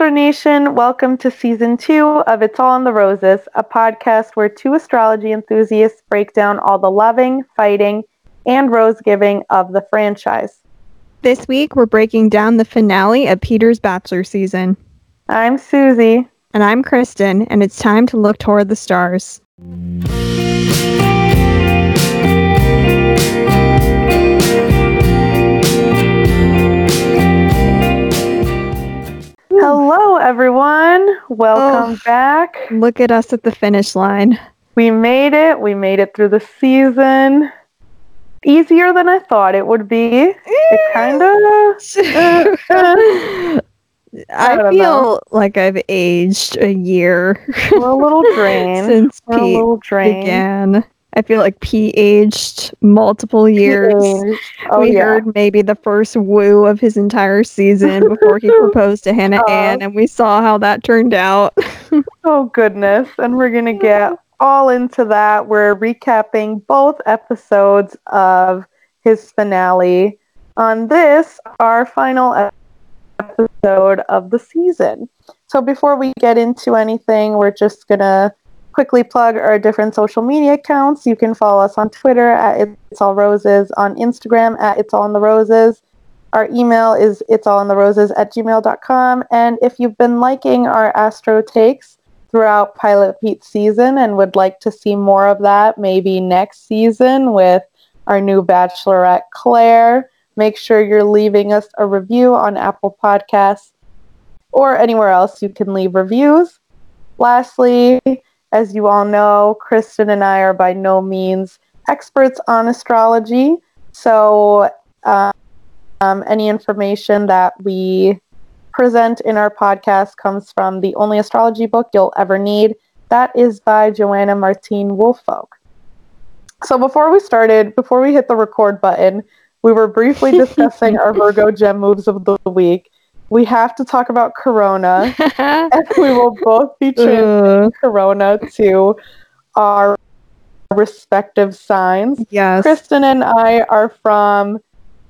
Bachelor Nation, welcome to season two of It's All in the Roses, a podcast where two astrology enthusiasts break down all the loving, fighting, and rose giving of the franchise. This week, we're breaking down the finale of Peter's Bachelor season. I'm Susie. And I'm Kristen, and it's time to look toward the stars. Hello, everyone. Welcome Oh. back. Look at us at the finish line. We made it. We made it through the season. Easier than I thought it would be. It kind of. I, don't feel know. like I've aged a year We're a little drained. since We're a Pete little drained. began. I feel like Pete aged multiple years. Oh, we yeah. heard maybe the first woo of his entire season before he proposed to Hannah Oh. Ann, and we saw how that turned out. Oh, goodness. And we're going to get all into that. We're recapping both episodes of his finale on this, our final episode of the season. So before we get into anything, we're just going to quickly plug our different social media accounts. You can follow us on Twitter at It's All Roses, on Instagram at It's All in the Roses. Our email is it's all in the roses at gmail.com. And if you've been liking our Astro takes throughout Pilot Pete's season and would like to see more of that, maybe next season with our new Bachelorette Claire, make sure you're leaving us a review on Apple Podcasts or anywhere else you can leave reviews. Lastly, as you all know, Kristen and I are by no means experts on astrology. So, um, um, any information that we present in our podcast comes from the only astrology book you'll ever need. That is by Joanna Martine Woolfolk. So before we started, before we hit the record button, we were briefly discussing our Virgo gem moves of the week. We have to talk about Corona, and we will both be Ugh, Corona to our respective signs. yes. Kristen and I are from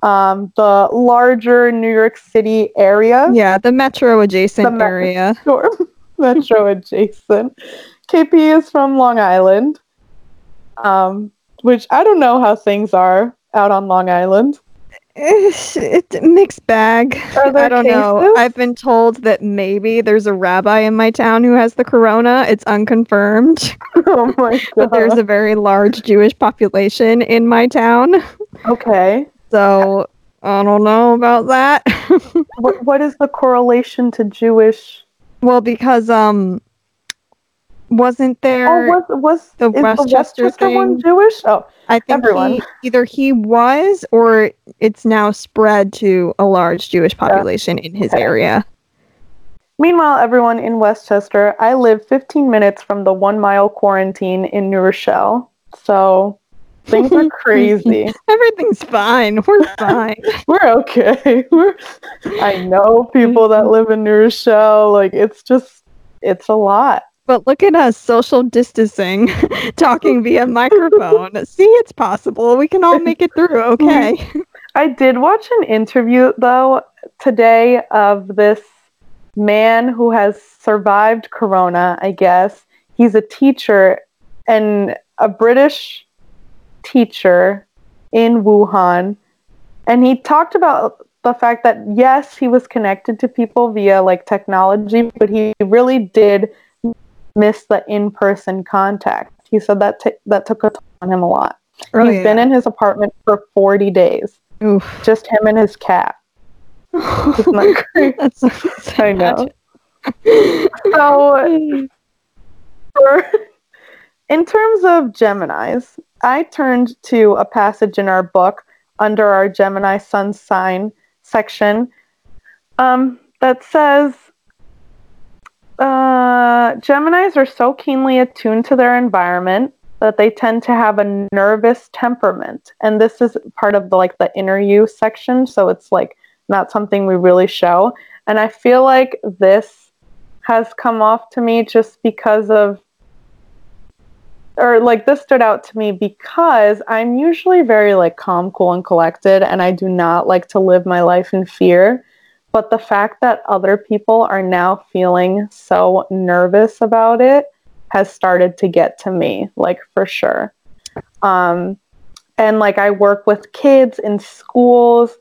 um, the larger New York City area. Yeah, the metro adjacent The area. Sure. Metro adjacent. KP is from Long Island, um, which I don't know how things are out on Long Island. It's, it's a mixed bag. I don't know. I've been told that maybe there's a rabbi in my town who has the corona. It's unconfirmed. oh my But there's a very large Jewish population in my town. Okay. So I don't know about that. What, what is the correlation to Jewish? well, because um wasn't Oh, there was was the is the Westchester Westchester one? Jewish? Oh, I think everyone. he, either he was or it's now spread to a large Jewish population in his Okay. area. Meanwhile, everyone in Westchester, I live 15 minutes from the one mile quarantine in New Rochelle. So things are crazy. Everything's fine. We're fine. We're okay. We're, I know people that live in New Rochelle. Like, it's just, it's a lot. But look at us social distancing, talking via microphone. See, it's possible. We can all make it through. Okay. Mm-hmm. I did watch an interview, though, today of this man who has survived Corona, I guess. He's a teacher and a British teacher in Wuhan. And he talked about the fact that, yes, he was connected to people via like technology, but he really did miss the in person contact. He said that, t- that took a toll on him a lot. Oh, He's been in his apartment for 40 days, Oof. just him and his cat. Isn't that great? That's so I know. So, for, in terms of Geminis, I turned to a passage in our book under our Gemini Sun sign section um, that says uh, Geminis are so keenly attuned to their environment that they tend to have a nervous temperament, and this is part of the like the inner you section. So it's like not something we really show, and I feel like this has come off to me just because of or like this stood out to me because I'm usually very like calm, cool, and collected, and I do not like to live my life in fear. But the fact that other people are now feeling so nervous about it has started to get to me, like for sure. Um, and like I work with kids in schools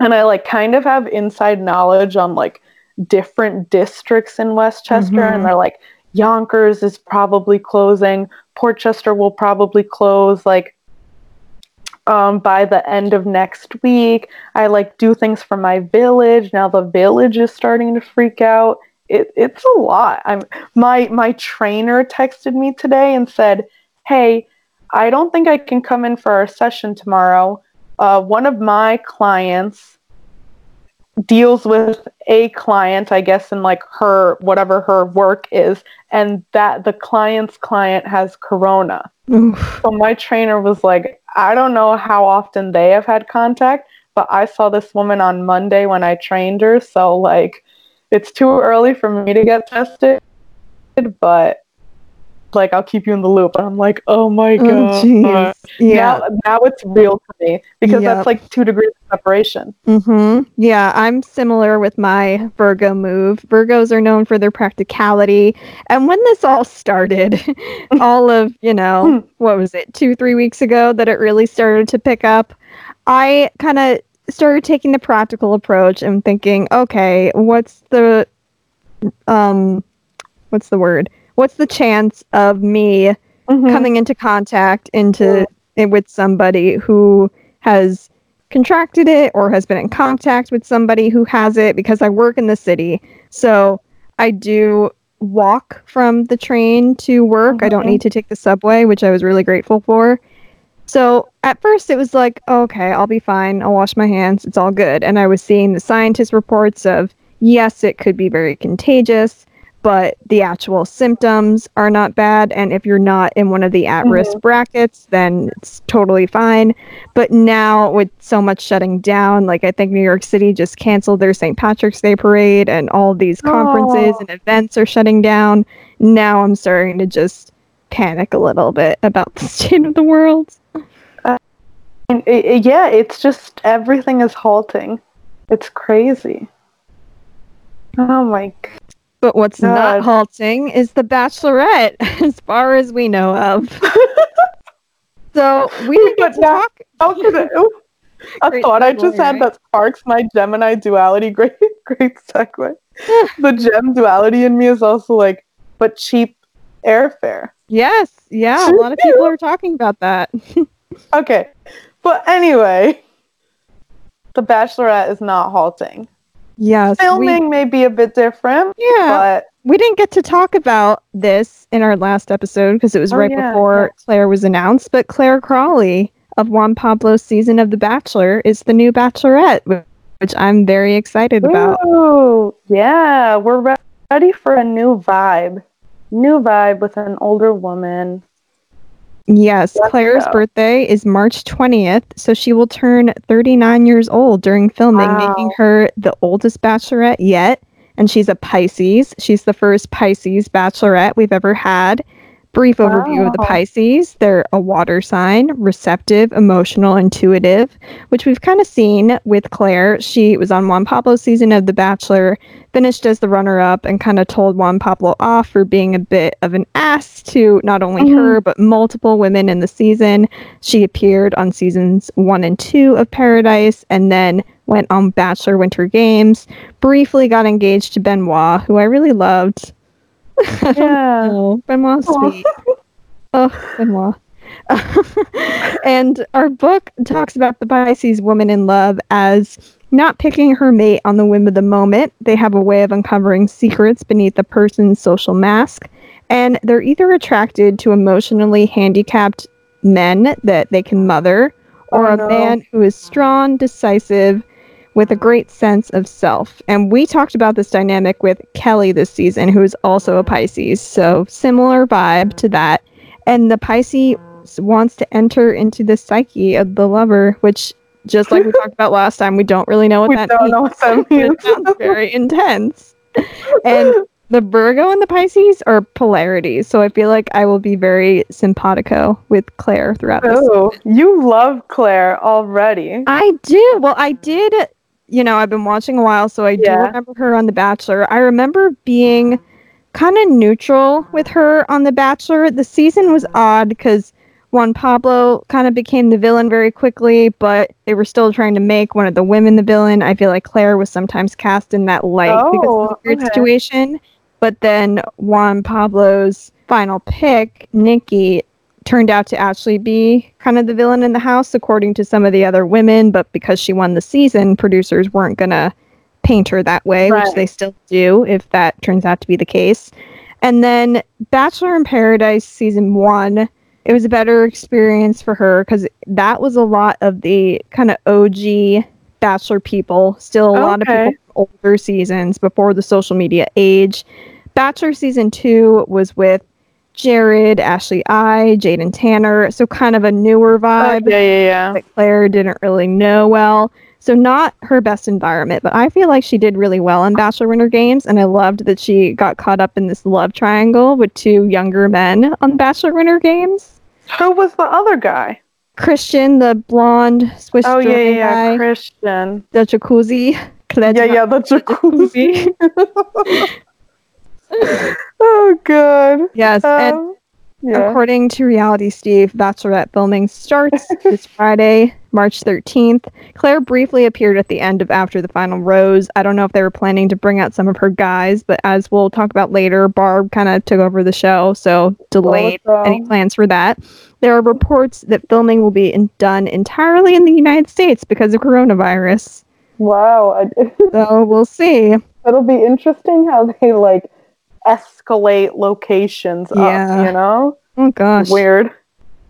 and I like kind of have inside knowledge on like different districts in Westchester Mhm. and they're like Yonkers is probably closing, Port Chester will probably close like um, by the end of next week. I like do things for my village. Now the village is starting to freak out. It, it's a lot. I'm my my trainer texted me today and said, "Hey, I don't think I can come in for our session tomorrow. Uh, one of my clients deals with a client, I guess, in like her whatever her work is, and that the client's client has corona. Oof. So my trainer was like, I don't know how often they have had contact, but I saw this woman on Monday when I trained her, so like it's too early for me to get tested, but like I'll keep you in the loop. And I'm like, oh my Oh, god. jeez. Yeah. Now, now it's real to me because Yep. that's like two degrees of separation. hmm Yeah, I'm similar with my Virgo move. Virgos are known for their practicality. And when this all started, all of, you know, what was it, two, three weeks ago that it really started to pick up, I kind of started taking the practical approach and thinking, okay, what's the, um, what's the word? What's the chance of me Mhm. coming into contact into it with somebody who has contracted it or has been in contact with somebody who has it because I work in the city. So I do walk from the train to work. I don't Mhm. need to take the subway, which I was really grateful for. So at first it was like, okay, I'll be fine. I'll wash my hands. It's all good. And I was seeing the scientist reports of, yes, it could be very contagious, but the actual symptoms are not bad. And if you're not in one of the at risk mm-hmm. brackets, then it's totally fine. But now, with so much shutting down, like I think New York City just canceled their St. Patrick's Day parade, and all these conferences Oh. and events are shutting down. Now I'm starting to just panic a little bit about the state of the world. Uh, and it- it- yeah, it's just everything is halting. It's crazy. Oh my But what's God. not halting is the Bachelorette, as far as we know of. so we didn't But to now- talk. It- ooh, A Great thought I just had right? that sparks my Gemini duality. Great, great segue. the gem duality in me is also like, but cheap airfare. Yes, yeah, a lot of people are talking about that. Okay, but anyway, The Bachelorette is not halting. Yes, we- Filming may be a bit different, yeah, but we didn't get to talk about this in our last episode because it was Oh, right yeah, before Claire was announced. But Claire Crawley of Juan Pablo's season of The Bachelor is the new Bachelorette, which I'm very excited about. Ooh, yeah, we're re- ready for a new vibe. New vibe with an older woman. Yes, Let's Claire's go. birthday is March 20th, so she will turn 39 years old during filming, Wow. making her the oldest bachelorette yet. And she's a Pisces. She's the first Pisces bachelorette we've ever had. Brief overview of the Pisces. They're a water sign, receptive, emotional, intuitive, which we've kind of seen with Claire. She was on Juan Pablo's season of The Bachelor, finished as the runner up, and kind of told Juan Pablo off for being a bit of an ass to not only Mhm. her, but multiple women in the season. She appeared on seasons one and two of Paradise and then went on Bachelor Winter Games. Briefly got engaged to Benoit, who I really loved. Yeah. Oh, Benoit's sweet. Oh, Benoit. and our book talks about the Pisces woman in love as not picking her mate on the whim of the moment. They have a way of uncovering secrets beneath a person's social mask, and they're either attracted to emotionally handicapped men that they can mother, or Oh, a man who is strong, decisive, with a great sense of self. And we talked about this dynamic with Kelly this season, who is also a Pisces. So similar vibe to that. And the Pisces wants to enter into the psyche of the lover, which just like we talked about last time, we don't really know what We that don't means. know what that means. it sounds very intense. And the Virgo and the Pisces are polarities. So I feel like I will be very simpatico with Claire throughout this. Oh, you love Claire already. I do. Well, I did you know, I've been watching a while, so I do remember her on The Bachelor. I remember being kind of neutral with her on The Bachelor. The season was odd because Juan Pablo kind of became the villain very quickly, but they were still trying to make one of the women the villain. I feel like Claire was sometimes cast in that light because of oh, the Oh, weird okay. situation. But then Juan Pablo's final pick, Nikki, turned out to actually be kind of the villain in the house, according to some of the other women. But because she won the season, producers weren't going to paint her that way, which they still do if that turns out to be the case. And then Bachelor in Paradise season one, it was a better experience for her because that was a lot of the kind of OG Bachelor people, still a lot of people older seasons before the social media age. Bachelor season two was with Jared, Ashley I, Jade and Tanner, so kind of a newer Oh, vibe yeah, yeah, yeah. that Claire didn't really know well. So not her best environment, but I feel like she did really well in Bachelor Winter Games, and I loved that she got caught up in this love triangle with two younger men on Bachelor Winter Games. Who was the other guy? Christian, the blonde Swiss Oh, yeah, yeah, yeah. guy, Christian. the jacuzzi. Yeah, yeah, the jacuzzi. oh, God. yes, and Um, yeah. According to Reality Steve, Bachelorette filming starts this Friday, March 13th. Claire briefly appeared at the end of After the Final Rose. I don't know if they were planning to bring out some of her guys, but as we'll talk about later, Barb kind of took over the show, so delayed so. any plans for that. There are reports that filming will be in- done entirely in the United States because of coronavirus. Wow. So we'll see. it'll be interesting how they, like, escalate locations Yeah. up, you know? Oh gosh. Weird.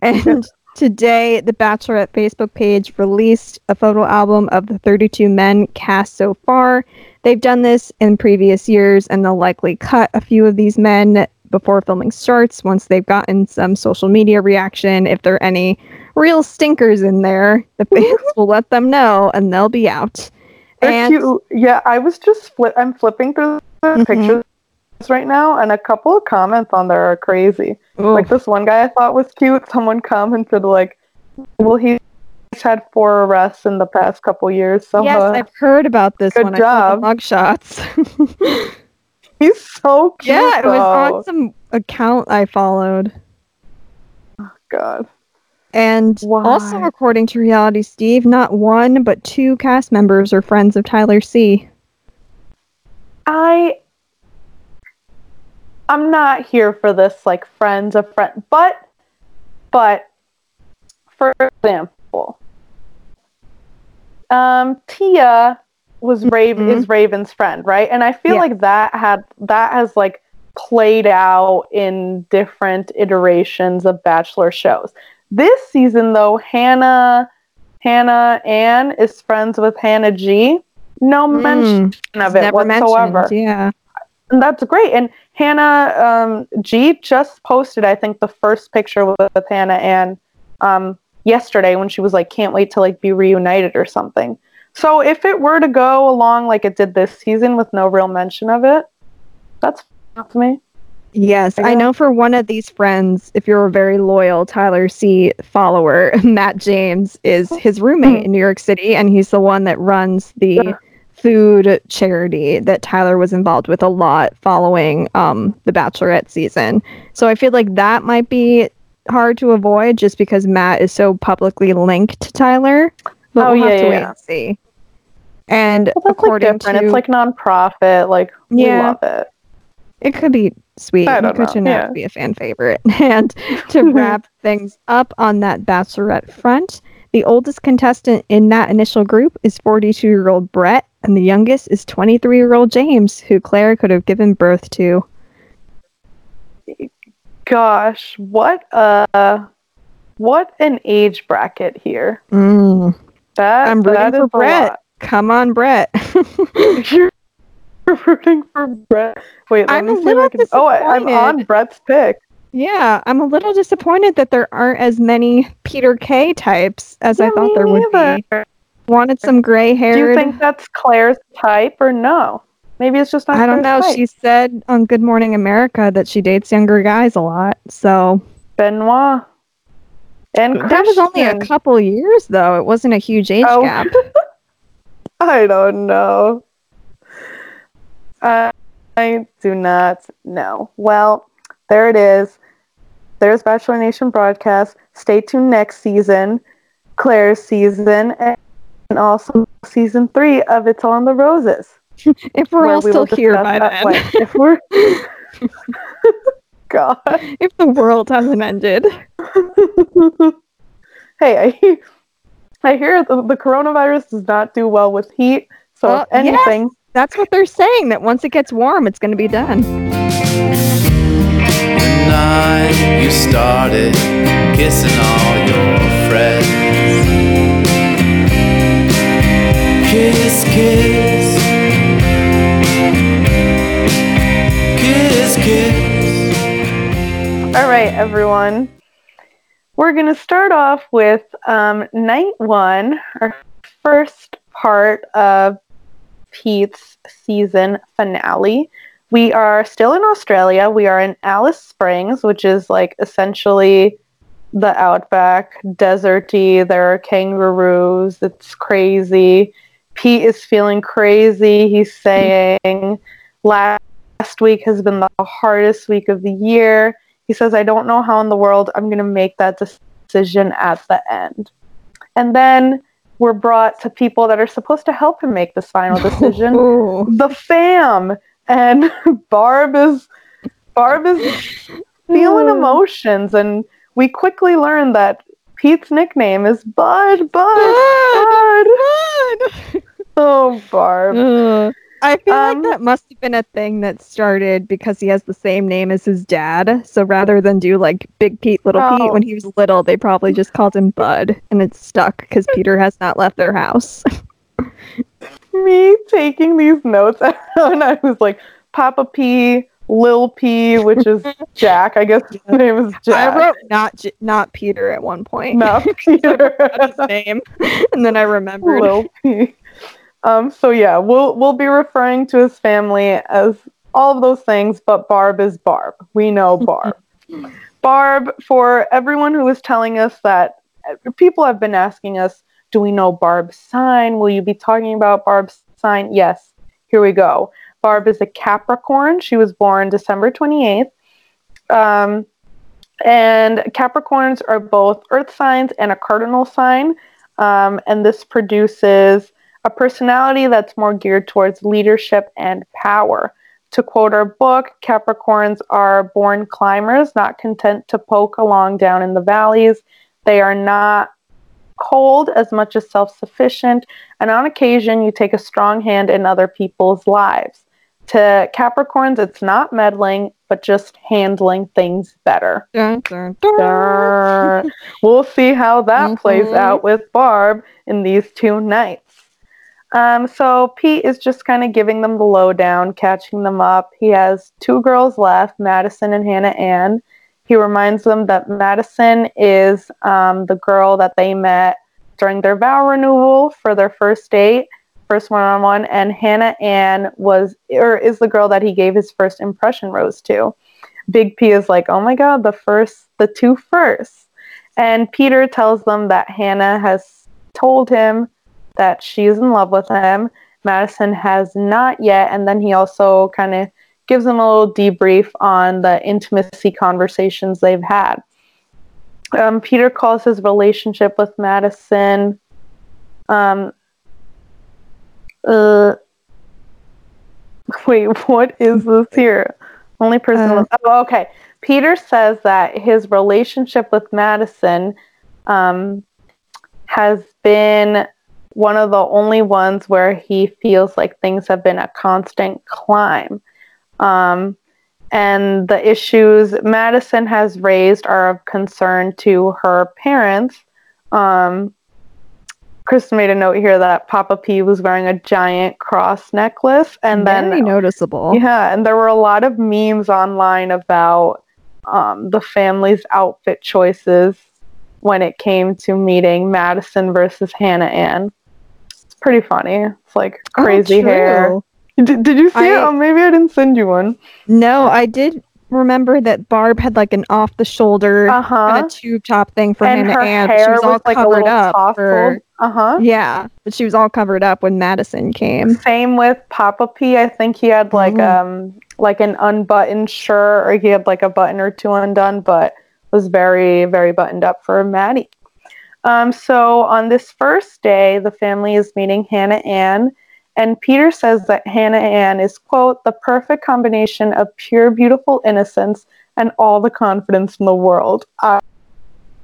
And today, the Bachelorette Facebook page released a photo album of the 32 men cast so far. They've done this in previous years, and they'll likely cut a few of these men before filming starts once they've gotten some social media reaction. If there are any real stinkers in there, the fans will let them know, and they'll be out. They're And cute. Yeah, I was just flip. I'm flipping through the Mhm. pictures right now, and a couple of comments on there are crazy. Like this one guy I thought was cute. Someone commented like, "Well, he's had four arrests in the past couple years, so yes, uh, I've heard about this good one. I saw the job. mugshots. he's so cute." yeah, it was on some account I followed. Oh God. And also, according to Reality Steve, not one but two cast members are friends of Tyler C. I I'm not here for this like friends of friend but but for example um Tia was Raven Mhm. is Raven's friend, right? And I feel Yeah. like that had that has like played out in different iterations of bachelor shows. This season though, Hannah Hannah Ann is friends with Hannah G. No mention of it. Never whatsoever. mentioned. Yeah. And that's great. And Hannah um, G just posted, I think, the first picture with, with Hannah Ann um, yesterday when she was like, "Can't wait to like be reunited" or something. So if it were to go along like it did this season with no real mention of it, that's fine with me. Yes, I Yeah. know for one of these friends, if you're a very loyal Tyler C follower, Matt James is his roommate in New York City, and he's the one that runs the Yeah. Food charity that Tyler was involved with a lot following um, the Bachelorette season. So I feel like that might be hard to avoid just because Matt is so publicly linked to Tyler. But Oh, we'll yeah, have to yeah, wait yeah. and see. And Well, that's like according different. to It's like nonprofit. Like we Yeah. love it. it could be sweet. I It don't could know, be a fan favorite. And to wrap things up on that Bachelorette front, the oldest contestant in that initial group is 42 year old Brett, and the youngest is 23 year old James, who Claire could have given birth to. Gosh, what uh, what an age bracket here. Mm, That I'm rooting that for Brett. come on, Brett. You're rooting for Brett. Wait, let I'm me a see little can. Oh, I, I'm on. Brett's pick. yeah, I'm a little disappointed that there aren't as many Peter K types as I thought there would be. Wanted some gray hair. Do you think that's Claire's type or no? Maybe it's just not. I don't know. Type. She said on Good Morning America that she dates younger guys a lot. So Benoit. And that was only a couple years, though. It wasn't a huge age Oh. gap. I don't know. Uh, I do not know. Well, there it is. There's Bachelor Nation broadcast. Stay tuned next season, Claire's season, and also season three of It's All in the Roses. if we're all we still here by then. wait, if we're God. if the world hasn't ended. hey, I hear, I hear the, the coronavirus does not do well with heat. So Well, if anything, That's what they're saying, that once it gets warm, it's going to be done. The night you started kissing all your friends. All right, everyone. We're going to start off with um, night one, our first part of Pete's season finale. We are still in Australia. We are in Alice Springs, which is like essentially the outback, deserty. There are kangaroos. It's crazy. Pete is feeling crazy. He's hmm. saying, last week has been the hardest week of the year. He says, I don't know how in the world I'm going to make that decision at the end. And then we're brought to people that are supposed to help him make this final decision the fam. And Barb is Barb is feeling emotions and we quickly learn that Pete's nickname is Bud, Bud, Bud. Bud. Oh, Barb. Ugh. I feel Um, like that must have been a thing that started because he has the same name as his dad. So rather than do like Big Pete, Little Oh. Pete when he was little, they probably just called him Bud, and it's stuck because Peter has not left their house. Me taking these notes and I was like, Papa P, Lil P, which is Jack. I guess his name is Jack. I wrote not J- not Peter at one point. no, Peter. That's his name, and then I remembered. Lil P. Um, so yeah, we'll we'll be referring to his family as all of those things, but Barb is Barb. We know Barb. Barb, for everyone who is telling us that people have been asking us, do we know Barb's sign? Will you be talking about Barb's sign? Yes. Here we go. Barb is a Capricorn. She was born December 28th. Um, and Capricorns are both earth signs and a cardinal sign. Um, and this produces a personality that's more geared towards leadership and power. To quote our book, Capricorns are born climbers, not content to poke along down in the valleys. They are not cold as much as self sufficient, and on occasion, you take a strong hand in other people's lives. To Capricorns, it's not meddling, but just handling things better. Dun, dun, dun. We'll see how that plays Mhm. out with Barb in these two nights. Um, so Pete is just kind of giving them the lowdown, catching them up. He has two girls left, Madison and Hannah Ann. He reminds them that Madison is um, the girl that they met during their vow renewal for their first date, first one-on-one, and Hannah Ann was or is the girl that he gave his first impression rose to. Big P is like, oh my god, the first, the two firsts. And Peter tells them that Hannah has told him that she's in love with him. Madison has not yet. And then he also kind of gives them a little debrief on the intimacy conversations they've had. Um, Peter calls his relationship with Madison. Um, uh, wait, what is this here? Only person. Uh, oh, okay. Peter says that his relationship with Madison um, has been one of the only ones where he feels like things have been a constant climb. Um, and the issues Madison has raised are of concern to her parents. Um, Kristen made a note here that Papa P was wearing a giant cross necklace, and Very then noticeable. yeah, and there were a lot of memes online about um, the family's outfit choices when it came to meeting Madison versus Hannah Ann. It's pretty funny. It's like Oh, crazy hair. true. Did, did you see it? Oh, maybe I didn't send you one. No, I did remember that Barb had like an off the shoulder Uh huh. kind of tube top thing for And Hannah Ann. She hair was all like covered up for Uh-huh. Yeah, but she was all covered up when Madison came. Same with Papa P. I think he had like Mhm. um like an unbuttoned shirt or he had like a button or two undone, but was very, very buttoned up for Maddie. Um, so on this first day, the family is meeting Hannah Ann, and Peter says that Hannah Ann is, quote, the perfect combination of pure, beautiful innocence and all the confidence in the world. I,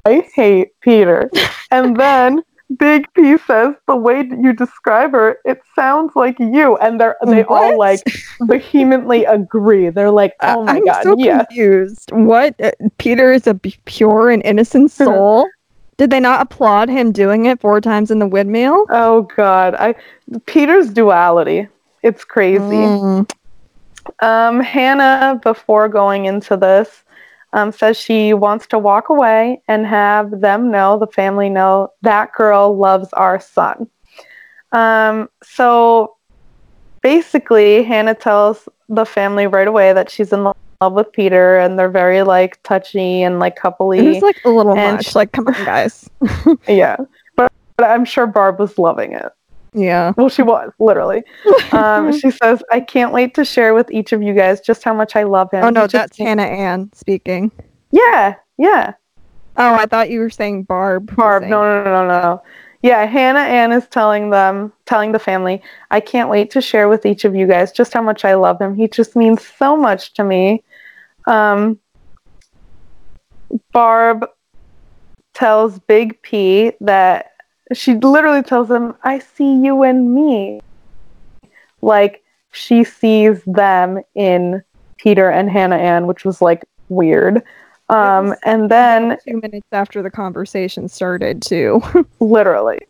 I hate Peter. and then Big P says, the way you describe her, it sounds like you. And they're they all like vehemently agree. They're like, oh my I'm god, so confused. What? Uh, Peter is a pure and innocent soul? Did they not applaud him doing it four times in the windmill? Oh god, I Peter's duality. It's crazy. Mm. Um, Hannah, before going into this, um, says she wants to walk away and have them know, the family know, that girl loves our son. Um, so basically, Hannah tells the family right away that she's in love with Peter, and they're very like touchy and like It coupley. was like a little And much. sh- Like, come on, guys. yeah, but, but I'm sure Barb was loving it. Yeah. Well, she was literally. Um, she says, "I can't wait to share with each of you guys just how much I love him." oh no, that's Hannah Ann speaking. yeah, yeah. Oh, I thought you were saying Barb. Barb, saying- no, no, no, no, no. Yeah, Hannah Ann is telling them, telling the family, "I can't wait to share with each of you guys just how much I love him. He just means so much to me." Um, Barb tells Big P that she literally tells them, "I see you and me." Like she sees them in Peter and Hannah Ann, which was like weird. Um, and then two minutes after the conversation started, too. literally,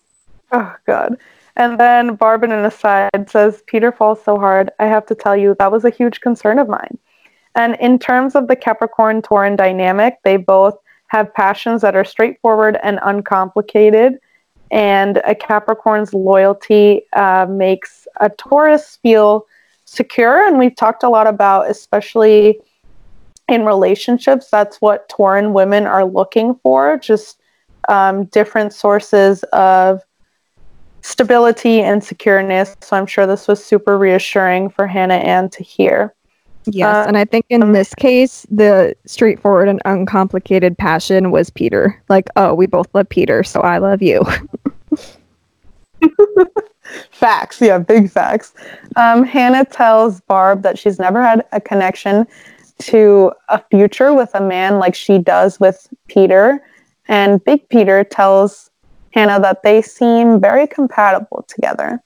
oh god. And then Barb in an aside says, "Peter falls so hard. I have to tell you, that was a huge concern of mine." And in terms of the Capricorn Taurean dynamic, they both have passions that are straightforward and uncomplicated. And a Capricorn's loyalty uh, makes a Taurus feel secure. And we've talked a lot about, especially in relationships, that's what Taurean women are looking for just um, different sources of stability and secureness. So I'm sure this was super reassuring for Hannah Ann to hear. Yes, Uh, and I think in this case, the straightforward and uncomplicated passion was Peter. Like, oh, we both love Peter, so I love you. Facts, yeah, big facts. Um, Hannah tells Barb that she's never had a connection to a future with a man like she does with Peter. And Big Peter tells Hannah that they seem very compatible together.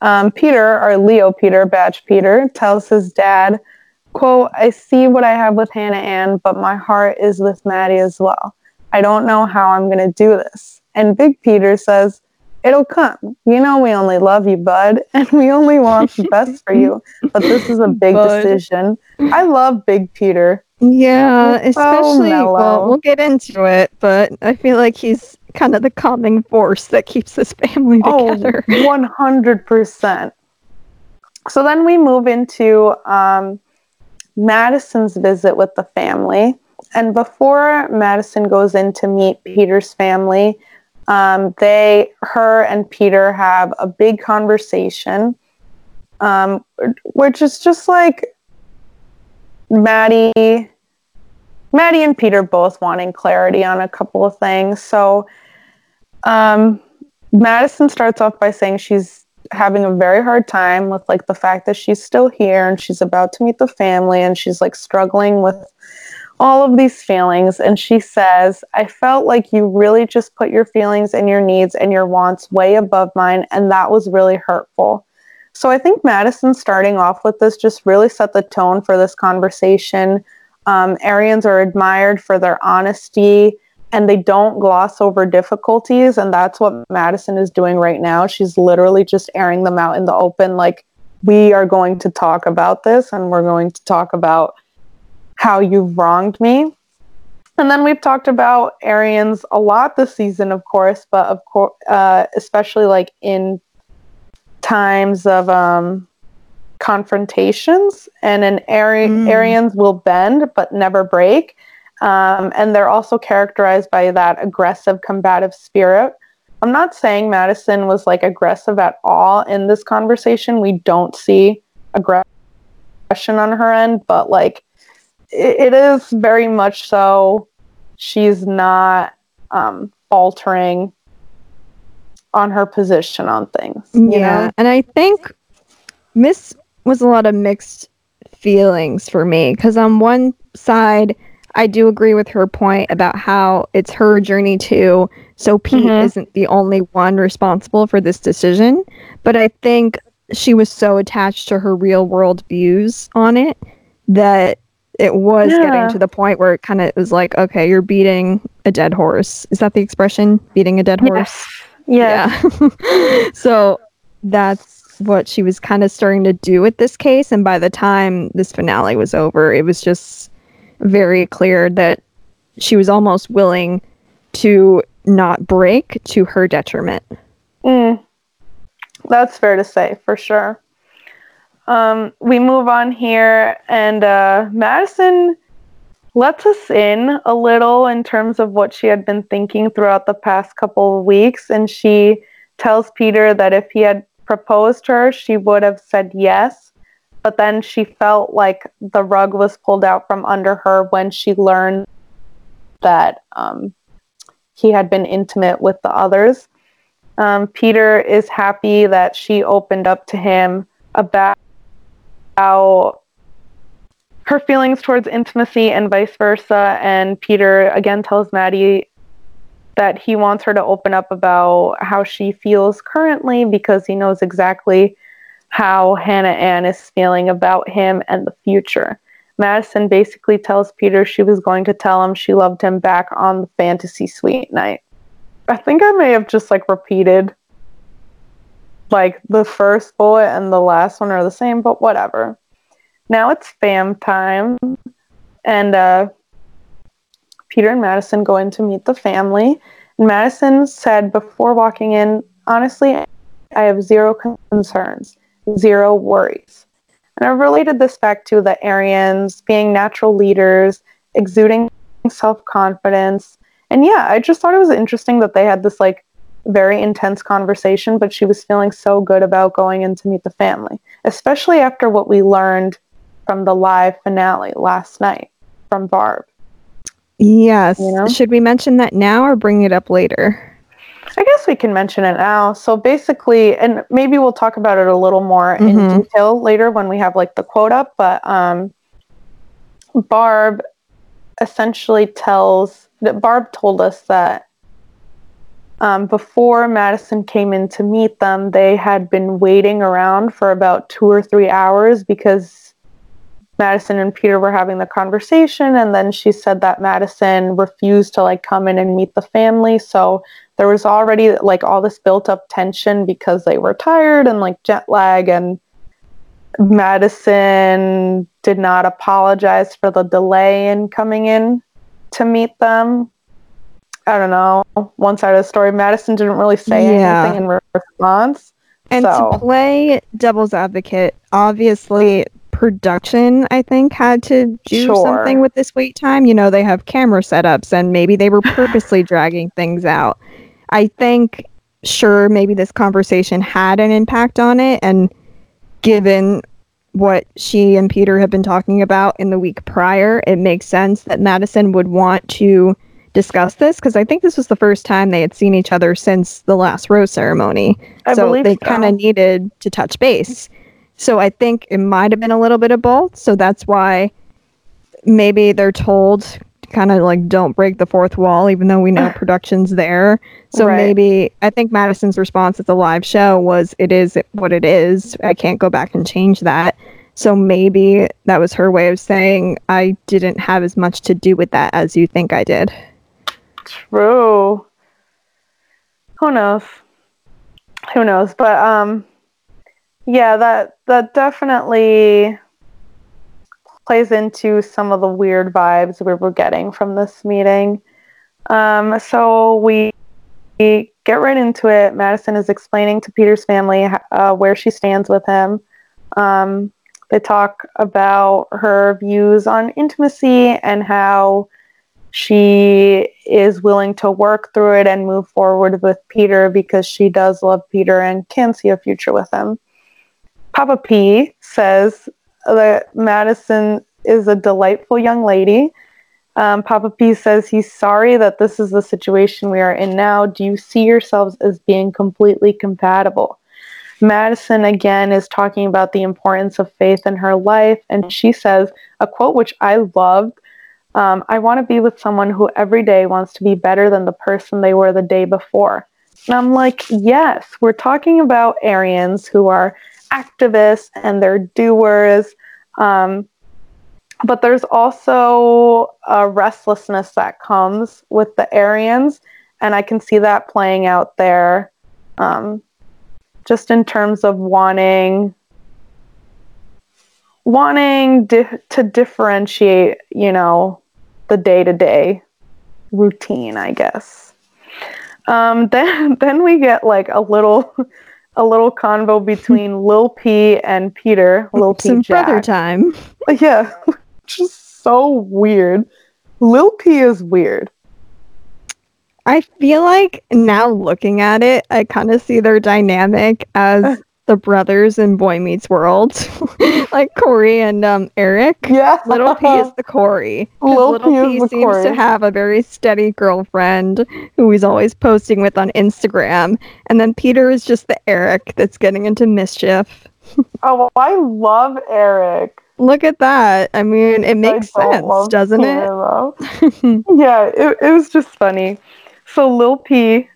Um, Peter, or Leo Peter, Batch Peter, tells his dad, quote, I see what I have with Hannah Ann, but my heart is with Maddie as well. I don't know how I'm going to do this. And Big Peter says, It'll come. You know, we only love you, bud, and we only want the best for you. But this is a big Bud. decision. I love Big Peter. yeah, so especially, mellow. well, we'll get into it, but I feel like he's kind of the calming force that keeps this family together. Oh, 100%. So then we move into um, Madison's visit with the family. And before Madison goes in to meet Peter's family, um, they, her and Peter have a big conversation, um, which is just like Maddie, Maddie and Peter both wanting clarity on a couple of things. So, um, Madison starts off by saying she's having a very hard time with like the fact that she's still here and she's about to meet the family and she's like struggling with all of these feelings and she says i felt like you really just put your feelings and your needs and your wants way above mine and that was really hurtful. So i think madison starting off with this just really set the tone for this conversation. Um, arians are admired for their honesty and they don't gloss over difficulties and that's what madison is doing right now. She's literally just airing them out in the open like we are going to talk about this and we're going to talk about how you've wronged me and then we've talked about arians a lot this season of course but of course uh, especially like in times of um, confrontations and an Ari- Mm. arians will bend but never break um, and they're also characterized by that aggressive combative spirit I'm not saying Madison was like aggressive at all in this conversation. We don't see aggression on her end, but like it, is very much so she's not um, altering on her position on things. You yeah, know? and I think Miss was a lot of mixed feelings for me because on one side, I do agree with her point about how it's her journey too. So Pete Mhm. isn't the only one responsible for this decision, but I think she was so attached to her real world views on it that it was Yeah. getting to the point where it kind of was like, okay, you're beating a dead horse. Is that the expression? Beating a dead horse? Yes. Yeah. Yeah. so that's what she was kind of starting to do with this case. And by the time this finale was over, it was just very clear that she was almost willing to not break to her detriment. Mm. That's fair to say, for sure. Um, we move on here, and uh, Madison lets us in a little in terms of what she had been thinking throughout the past couple of weeks. And she tells Peter that if he had proposed to her, she would have said yes. But then she felt like the rug was pulled out from under her when she learned that um, he had been intimate with the others. Um, Peter is happy that she opened up to him about how her feelings towards intimacy and vice versa. And Peter again tells Maddie that he wants her to open up about how she feels currently because he knows exactly how Hannah Ann is feeling about him and the future. Madison basically tells Peter she was going to tell him she loved him back on the fantasy suite night. I think I may have just like repeated like the first bullet and the last one are the same, but whatever. Now it's fam time, and uh, Peter and Madison go in to meet the family. And Madison said before walking in, honestly, I have zero concerns, zero worries. And I related this back to the Arians being natural leaders, exuding self confidence. And yeah, I just thought it was interesting that they had this like very intense conversation, but she was feeling so good about going in to meet the family, especially after what we learned from the live finale last night from Barb. Yes. You know? Should we mention that now or bring it up later? I guess we can mention it now. So basically, and maybe we'll talk about it a little more in Mhm. detail later when we have like the quote up. But um, Barb essentially tells that Barb told us that um, before Madison came in to meet them, they had been waiting around for about two or three hours because Madison and Peter were having the conversation, and then she said that Madison refused to like come in and meet the family. So there was already like all this built up tension because they were tired and like jet lag and Madison did not apologize for the delay in coming in to meet them. I don't know. One side of the story, Madison didn't really say Yeah. anything in response. And So- to play devil's advocate, obviously production I think had to do Sure. something with this wait time. You know, they have camera setups and maybe they were purposely dragging things out. I think sure maybe this conversation had an impact on it and given what she and Peter have been talking about in the week prior, it makes sense that Madison would want to discuss this because I think this was the first time they had seen each other since the last rose ceremony. I so they so. kind of needed to touch base. So I think it might have been a little bit of both. So that's why maybe they're told kind of like don't break the fourth wall, even though we know production's there. So Right. maybe I think Madison's response at the live show was, "It is what it is. I can't go back and change that." So maybe that was her way of saying, "I didn't have as much to do with that as you think I did." True. Who knows? Who knows? But um yeah, that that definitely plays into some of the weird vibes we were getting from this meeting. Um so we get right into it. Madison is explaining to Peter's family uh, where she stands with him. Um, they talk about her views on intimacy and how she is willing to work through it and move forward with Peter because she does love Peter and can see a future with him. Papa P says that Madison is a delightful young lady. Um, Papa P says he's sorry that this is the situation we are in now. Do you see yourselves as being completely compatible? Madison again is talking about the importance of faith in her life, and she says a quote which I loved um, I want to be with someone who every day wants to be better than the person they were the day before. And I'm like, yes, we're talking about Arians who are activists and they're doers. Um, but there's also a restlessness that comes with the Arians, and I can see that playing out there um, just in terms of wanting wanting di- to differentiate, you know, the day to day routine, I guess. Um, then then we get like a little a little convo between Lil P and Peter. Lil P Some Jack. brother time. Yeah, just so weird. Lil P is weird. I feel like now looking at it, I kind of see their dynamic as the brothers in Boy Meets World, like Corey and um, Eric. Yeah, Little P is the Corey. Lil Little P P seems Corey. to have a very steady girlfriend who he's always posting with on Instagram. And then Peter is just the Eric that's getting into mischief. Oh, I love Eric. Look at that. I mean, it makes sense, doesn't Peter, it? yeah, it, it was just funny. So Lil P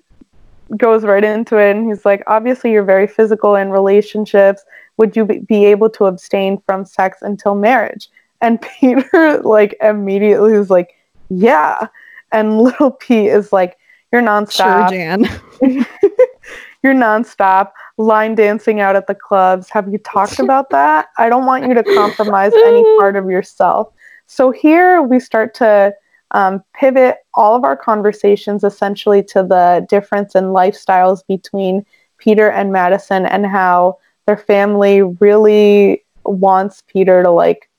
goes right into it and he's like, obviously you're very physical in relationships. Would you be- able to abstain from sex until marriage? And Peter like immediately is like, yeah. And little P is like, you're Sure, nonstop. Jan. you're nonstop line dancing out at the clubs. Have you talked about that? I don't want you to compromise any part of yourself. So here we start to um, pivot all of our conversations essentially to the difference in lifestyles between Peter and Madison and how their family really wants Peter to like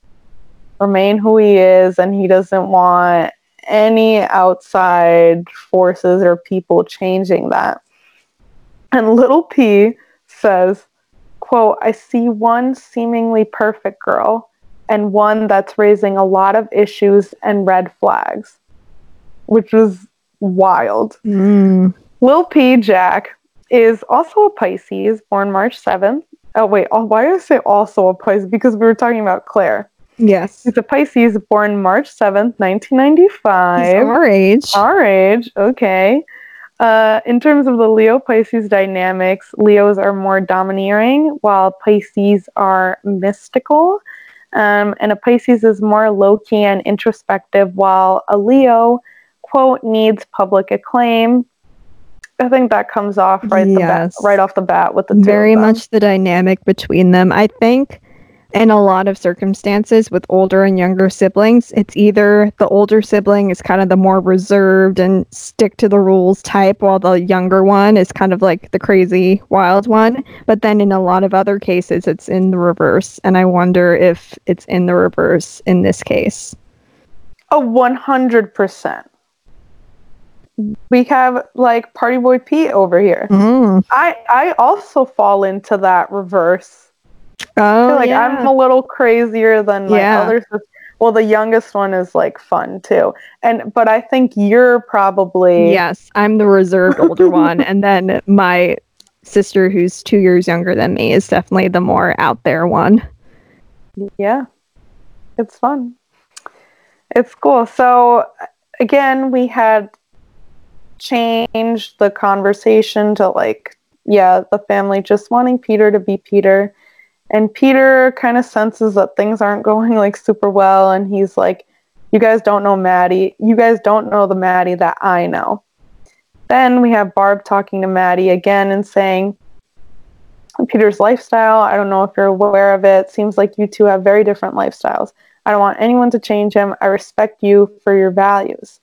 remain who he is and he doesn't want any outside forces or people changing that. And little P says, quote, I see one seemingly perfect girl and one that's raising a lot of issues and red flags, which was wild. Mm. Lil P Jack is also a Pisces, born March 7th. Oh, wait, oh, why did I say also a Pisces? Because we were talking about Claire. Yes. He's a Pisces, born March 7th, 1995. He's our age. Our age, okay. Uh, in terms of the Leo Pisces dynamics, Leos are more domineering, while Pisces are mystical. Um, and a Pisces is more low key and introspective, while a Leo, quote, needs public acclaim. I think that comes off right the bat, right off the bat with the two of very much the dynamic between them. I think in a lot of circumstances with older and younger siblings, it's either the older sibling is kind of the more reserved and stick to the rules type, while the younger one is kind of like the crazy wild one. But then in a lot of other cases, it's in the reverse. And I wonder if it's in the reverse in this case. Hundred percent. We have like Party Boy Pete over here. Mm. I I also fall into that reverse. Oh, like yeah. I'm a little crazier than my Yeah. other sis- Well, the youngest one is like fun too, and but I think you're probably Yes, I'm the reserved older one, and then my sister, who's two years younger than me, is definitely the more out there one. Yeah, it's fun. It's cool. So again, we had changed the conversation to like, yeah, the family just wanting Peter to be Peter. And Peter kind of senses that things aren't going like super well. And he's like, you guys don't know Maddie. You guys don't know the Maddie that I know. Then we have Barb talking to Maddie again and saying, Peter's lifestyle, I don't know if you're aware of it. Seems like you two have very different lifestyles. I don't want anyone to change him. I respect you for your values.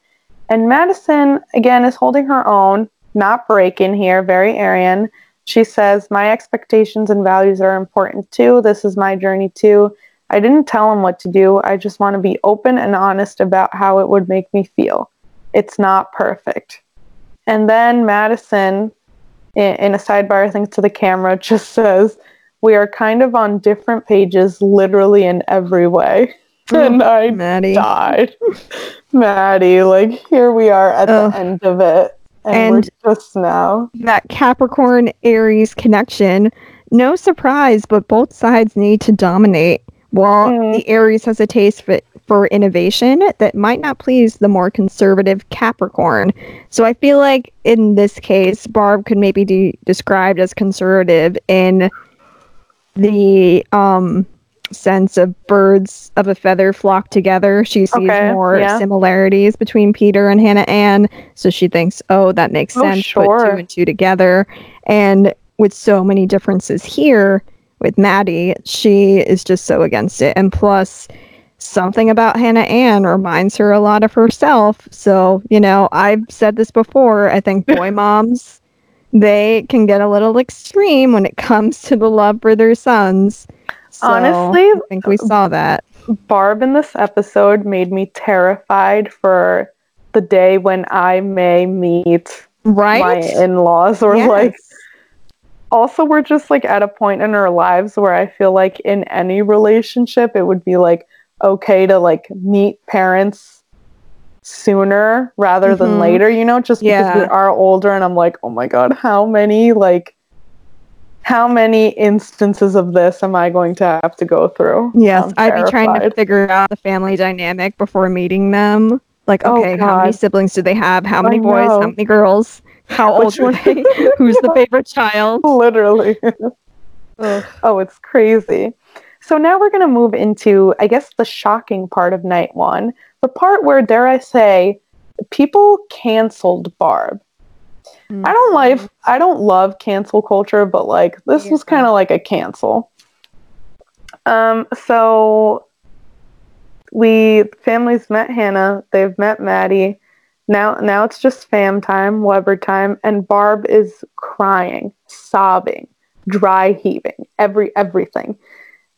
And Madison, again, is holding her own, not breaking here, very Arian. She says, My expectations and values are important too. This is my journey too. I didn't tell him what to do. I just want to be open and honest about how it would make me feel. It's not perfect. And then Madison, in, a sidebar, I think to the camera, just says, We are kind of on different pages, literally in every way. Oh, and I Maddie. died. Maddie, like, here we are at Ugh. the end of it. And, And- just now. that Capricorn Aries connection, no surprise, but both sides need to dominate. While Mhm. the Aries has a taste for, for innovation that might not please the more conservative Capricorn. So I feel like in this case, Barb could maybe be described as conservative in the um, sense of birds of a feather flock together. She sees Okay, more yeah. similarities between Peter and Hannah Ann. So she thinks, oh, that makes Oh, sense. Put two and two together. And with so many differences here with Maddie, she is just so against it. And plus, something about Hannah Ann reminds her a lot of herself. So, you know, I've said this before. I think boy moms, they can get a little extreme when it comes to the love for their sons. So, Honestly, I think we saw that. Barb in this episode made me terrified for the day when I may meet Right? my in-laws or Yes. like also we're just like at a point in our lives where I feel like in any relationship it would be like okay to like meet parents sooner rather than Mhm. later, you know, just because we are older and I'm like, "Oh my god, how many like how many instances of this am I going to have to go through?" Yes, I'm I'd be trying to figure out the family dynamic before meeting them. Like, Oh, okay, how many siblings do they have? How many I boys? know. How many girls? How old were they? Who's the favorite child? literally. Oh, it's crazy. So now we're going to move into, I guess, the shocking part of night one. The part where, dare I say, people canceled Barb. I don't like, I don't love cancel culture, but like this was kind of like a cancel. Um, so we families met Hannah, they've met Maddie. Now, now it's just fam time, Weber time, and Barb is crying, sobbing dry heaving, every everything.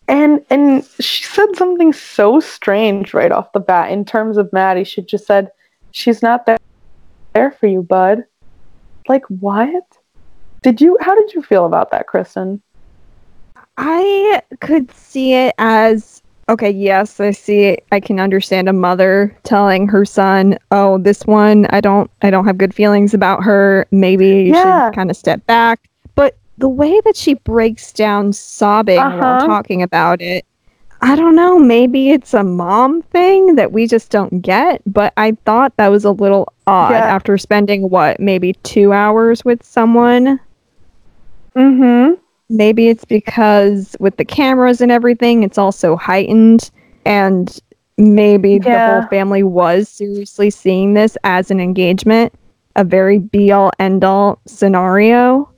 And and she said something so strange right off the bat in terms of Maddie. She just said, She's not there for you, bud. Like what? Did you how did you feel about that, Kristen? I could see it as okay, yes, I see it. I can understand a mother telling her son, "Oh, this one, I don't I don't have good feelings about her. Maybe you Yeah. should kind of step back." But the way that she breaks down sobbing while Uh-huh. talking about it, I don't know, maybe it's a mom thing that we just don't get, but I thought that was a little odd Yeah. after spending what, maybe 2 hours with someone Mm-hmm. maybe it's because with the cameras and everything it's also heightened and maybe the whole family was seriously seeing this as an engagement a very be all end all scenario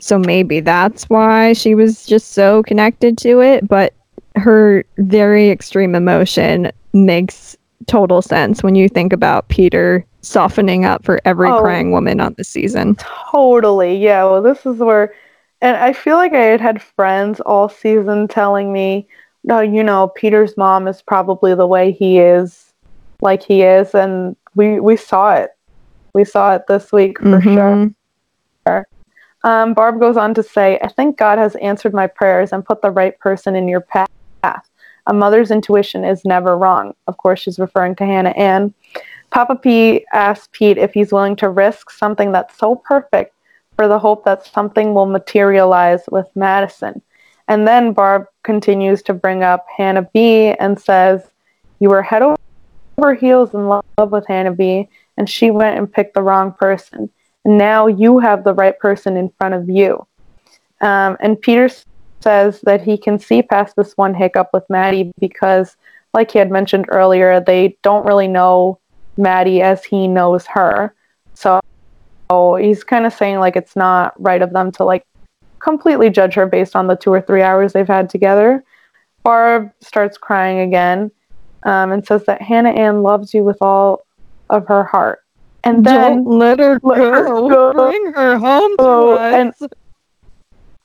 so maybe that's why she was just so connected to it but her very extreme emotion makes total sense when you think about peter softening up for every Oh. crying woman on the season Totally. Yeah. Well, this is where, and I feel like I had had friends all season telling me, no, you know, Peter's mom is probably the way he is, like he is, and we we saw it. We saw it this week for sure. Mhm. Um, Barb goes on to say, I think God has answered my prayers and put the right person in your path. A mother's intuition is never wrong. Of course, she's referring to Hannah Ann. Papa P asks Pete if he's willing to risk something that's so perfect for the hope that something will materialize with Madison. And then Barb continues to bring up Hannah B and says, You were head over heels in love with Hannah B, and she went and picked the wrong person. Now you have the right person in front of you. Um, and Peter says that he can see past this one hiccup with Maddie because, like he had mentioned earlier, they don't really know Maddie as he knows her. So he's kind of saying like it's not right of them to like completely judge her based on the two or three hours they've had together. Barb starts crying again um, and says that Hannah Ann loves you with all of her heart. And then Don't let her let her go. go. Bring her home to Oh, us. and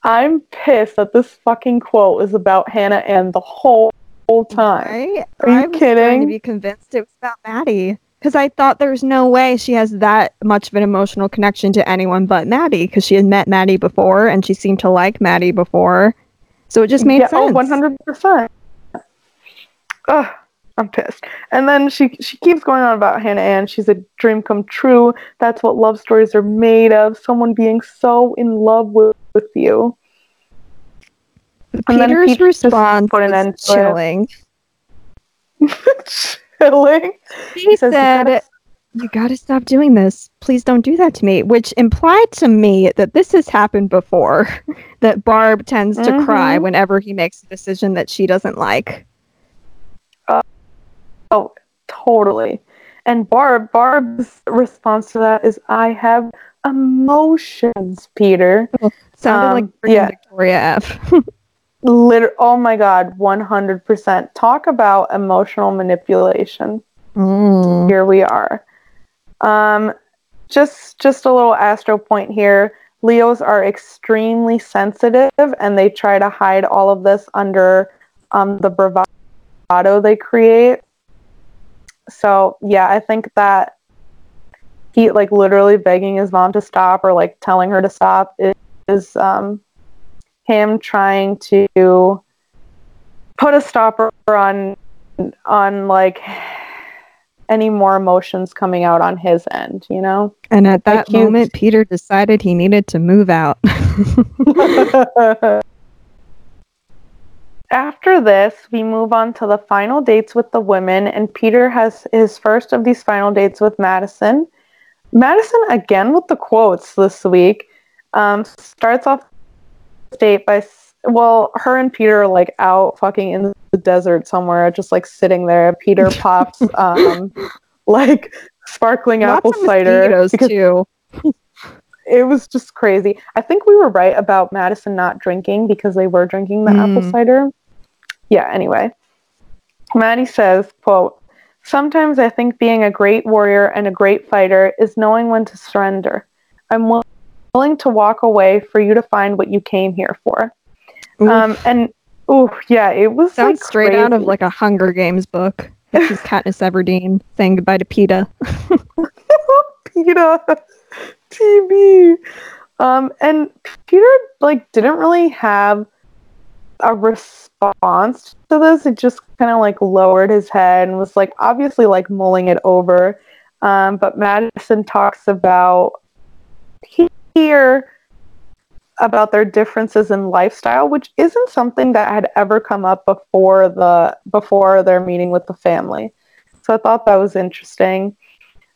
I'm pissed that this fucking quote is about Hannah Ann the whole, whole time. Right? Are you I was kidding? to be convinced it was about Maddie. Because I thought there's no way she has that much of an emotional connection to anyone but Maddie. Because she had met Maddie before and she seemed to like Maddie before. So it just made yeah, oh, sense. Oh, 100%. Ugh, I'm pissed. And then she she keeps going on about Hannah Ann. She's a dream come true. That's what love stories are made of. Someone being so in love with, with you. And Peter's Pete just response put an end chilling. Chilling. He says, "You said, gotta You gotta stop doing this. Please don't do that to me. Which implied to me that this has happened before. that Barb tends to cry Mhm. whenever he makes a decision that she doesn't like. Oh, totally. And Barb, Barb's response to that is, "I have emotions, Peter." Sounded Um, like yeah. Victoria F. Liter- oh my god, 100%. Talk about emotional manipulation. Mm. Here we are. Um, just just a little astro point here. Leos are extremely sensitive, and they try to hide all of this under um, the bravado they create. So yeah, I think that he like literally begging his mom to stop or like telling her to stop is, is um, him trying to put a stopper on on like any more emotions coming out on his end, you know? And at that Like moment, Peter decided he needed to move out. After this, we move on to the final dates with the women, and Peter has his first of these final dates with Madison. Madison, again with the quotes this week, um, starts off the date by, well, her and Peter are like out fucking in the desert somewhere, just like sitting there. Peter pops um, like sparkling Lots apple cider because too. it was just crazy. I think we were right about Madison not drinking because they were drinking the apple Mm. cider. Yeah, anyway. Maddie says, quote, Sometimes I think being a great warrior and a great fighter is knowing when to surrender. I'm wi- willing to walk away for you to find what you came here for. Oof. Um, and oh yeah, it was Sounds like straight out of like a Hunger Games book. This is Katniss Everdeen saying goodbye to Peeta. PETA TV. Um, and Peter like didn't really have a response to this. It just kind of like lowered his head and was like obviously like mulling it over. Um, but Madison talks about here about their differences in lifestyle, which isn't something that had ever come up before the before their meeting with the family. So I thought that was interesting.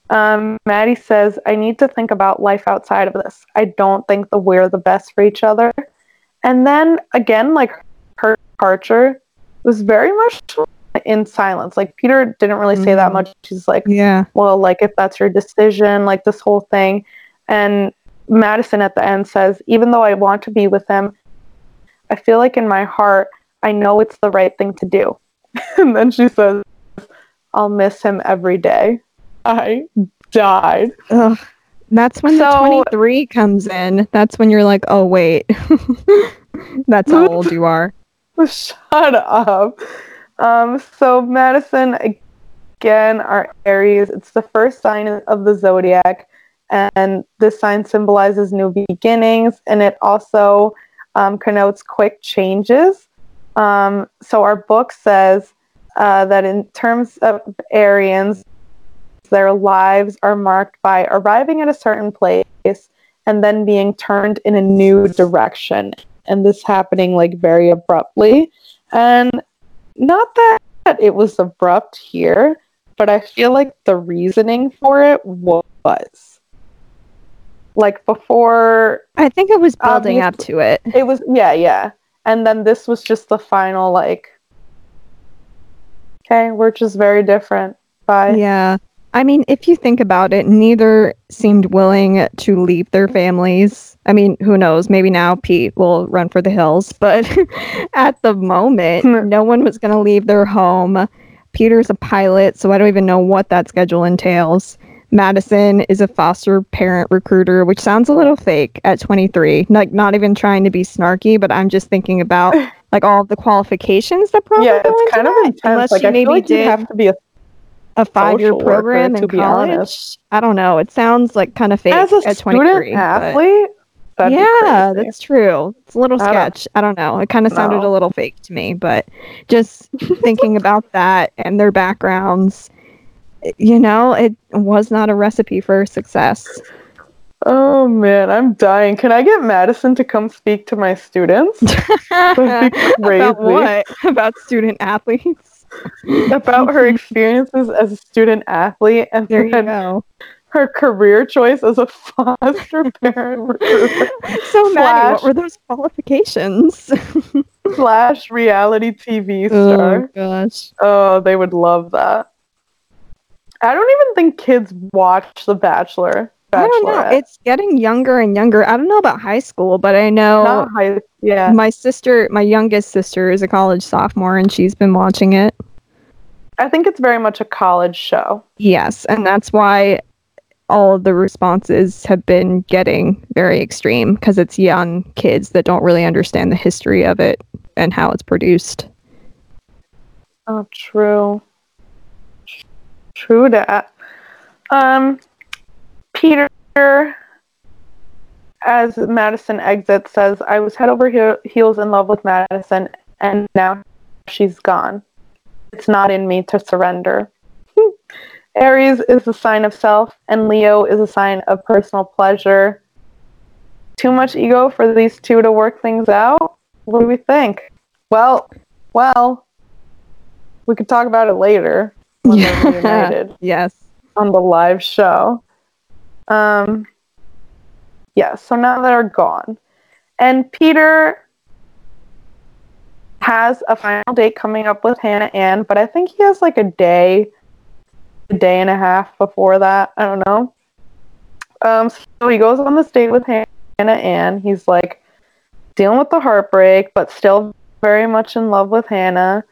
Um, Maddie says, I need to think about life outside of this. I don't think that we're the best for each other. And then again, like departure was very much in silence. Like Peter didn't really say that Mm. much. She's like, Yeah. well, like if that's your decision, like this whole thing. And Madison at the end says, even though I want to be with him, I feel like in my heart, I know it's the right thing to do. and then she says, I'll miss him every day. I died. Ugh. That's when the 23 comes in. That's when you're like, oh, wait. That's how old you are. Shut up. Um, so Madison again are Aries. It's the first sign of the zodiac, and this sign symbolizes new beginnings, and it also um, connotes quick changes. Um, so our book says uh, that in terms of Arians, their lives are marked by arriving at a certain place and then being turned in a new direction, and this happening like very abruptly. And not that it was abrupt here, but I feel like the reasoning for it was like before I think it was building up to it. it was yeah, yeah. And then this was just the final like okay, we're just very different. Bye. Yeah. I mean, if you think about it, neither seemed willing to leave their families. I mean, who knows? Maybe now Pete will run for the hills, but at the moment, hmm. no one was going to leave their home. Peter's a pilot, so I don't even know what that schedule entails. Madison is a foster parent recruiter, which sounds a little fake at 23. Like not even trying to be snarky, but I'm just thinking about like all the qualifications that probably yeah, it's kind of that, intense. unless Like you I maybe feel like you did have to be a a five-year worker, program to in be college. honest. I don't know. It sounds like kind of fake as a at student 23. athlete. Yeah, that's true. It's a little I don't- sketch. I don't know. It kind of sounded a little fake to me, but just thinking about that and their backgrounds, you know, it was not a recipe for success. Oh man, I'm dying. Can I get Madison to come speak to my students That'd be About what? About student athletes? About her experiences as a student athlete and There you go. her career choice as a foster parent recruiter So, Maddie, what were those qualifications? slash reality TV oh star? gosh. Oh, they would love that. I don't even think kids watch The Bachelor. I don't know. It's getting younger and younger. I don't know about high school, but I know high. Yeah, my sister, my youngest sister, is a college sophomore, and she's been watching it. I think it's very much a college show. Yes, and that's why all of the responses have been getting very extreme because it's young kids that don't really understand the history of it and how it's produced. Oh, true. True that. Um, Peter, as Madison exits, says, "I was head over he- heels in love with Madison, and now she's gone. It's not in me to surrender." Aries is a sign of self, and Leo is a sign of personal pleasure. Too much ego for these two to work things out. What do we think? Well, well, we could talk about it later when they're reunited yes. on the live show. Um, yeah, so now they're gone. And Peter has a final date coming up with Hannah Ann, but I think he has like a day, a day and a half before that. I don't know. Um, so he goes on this date with Hannah Ann. He's like dealing with the heartbreak, but still very much in love with Hannah.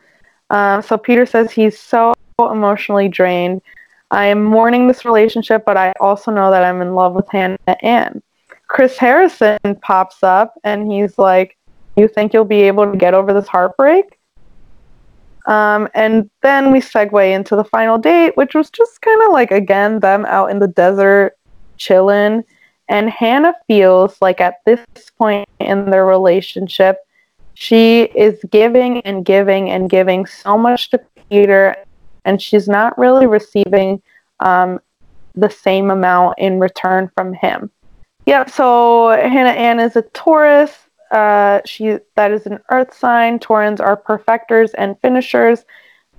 Um, so Peter says he's so emotionally drained. I am mourning this relationship, but I also know that I'm in love with Hannah Ann. Chris Harrison pops up and he's like, You think you'll be able to get over this heartbreak? Um, and then we segue into the final date, which was just kind of like, again, them out in the desert chilling. And Hannah feels like at this point in their relationship, she is giving and giving and giving so much to Peter and she's not really receiving um, the same amount in return from him. Yep. So Hannah Ann is a Taurus. Uh, she that is an Earth sign. Taureans are perfecters and finishers.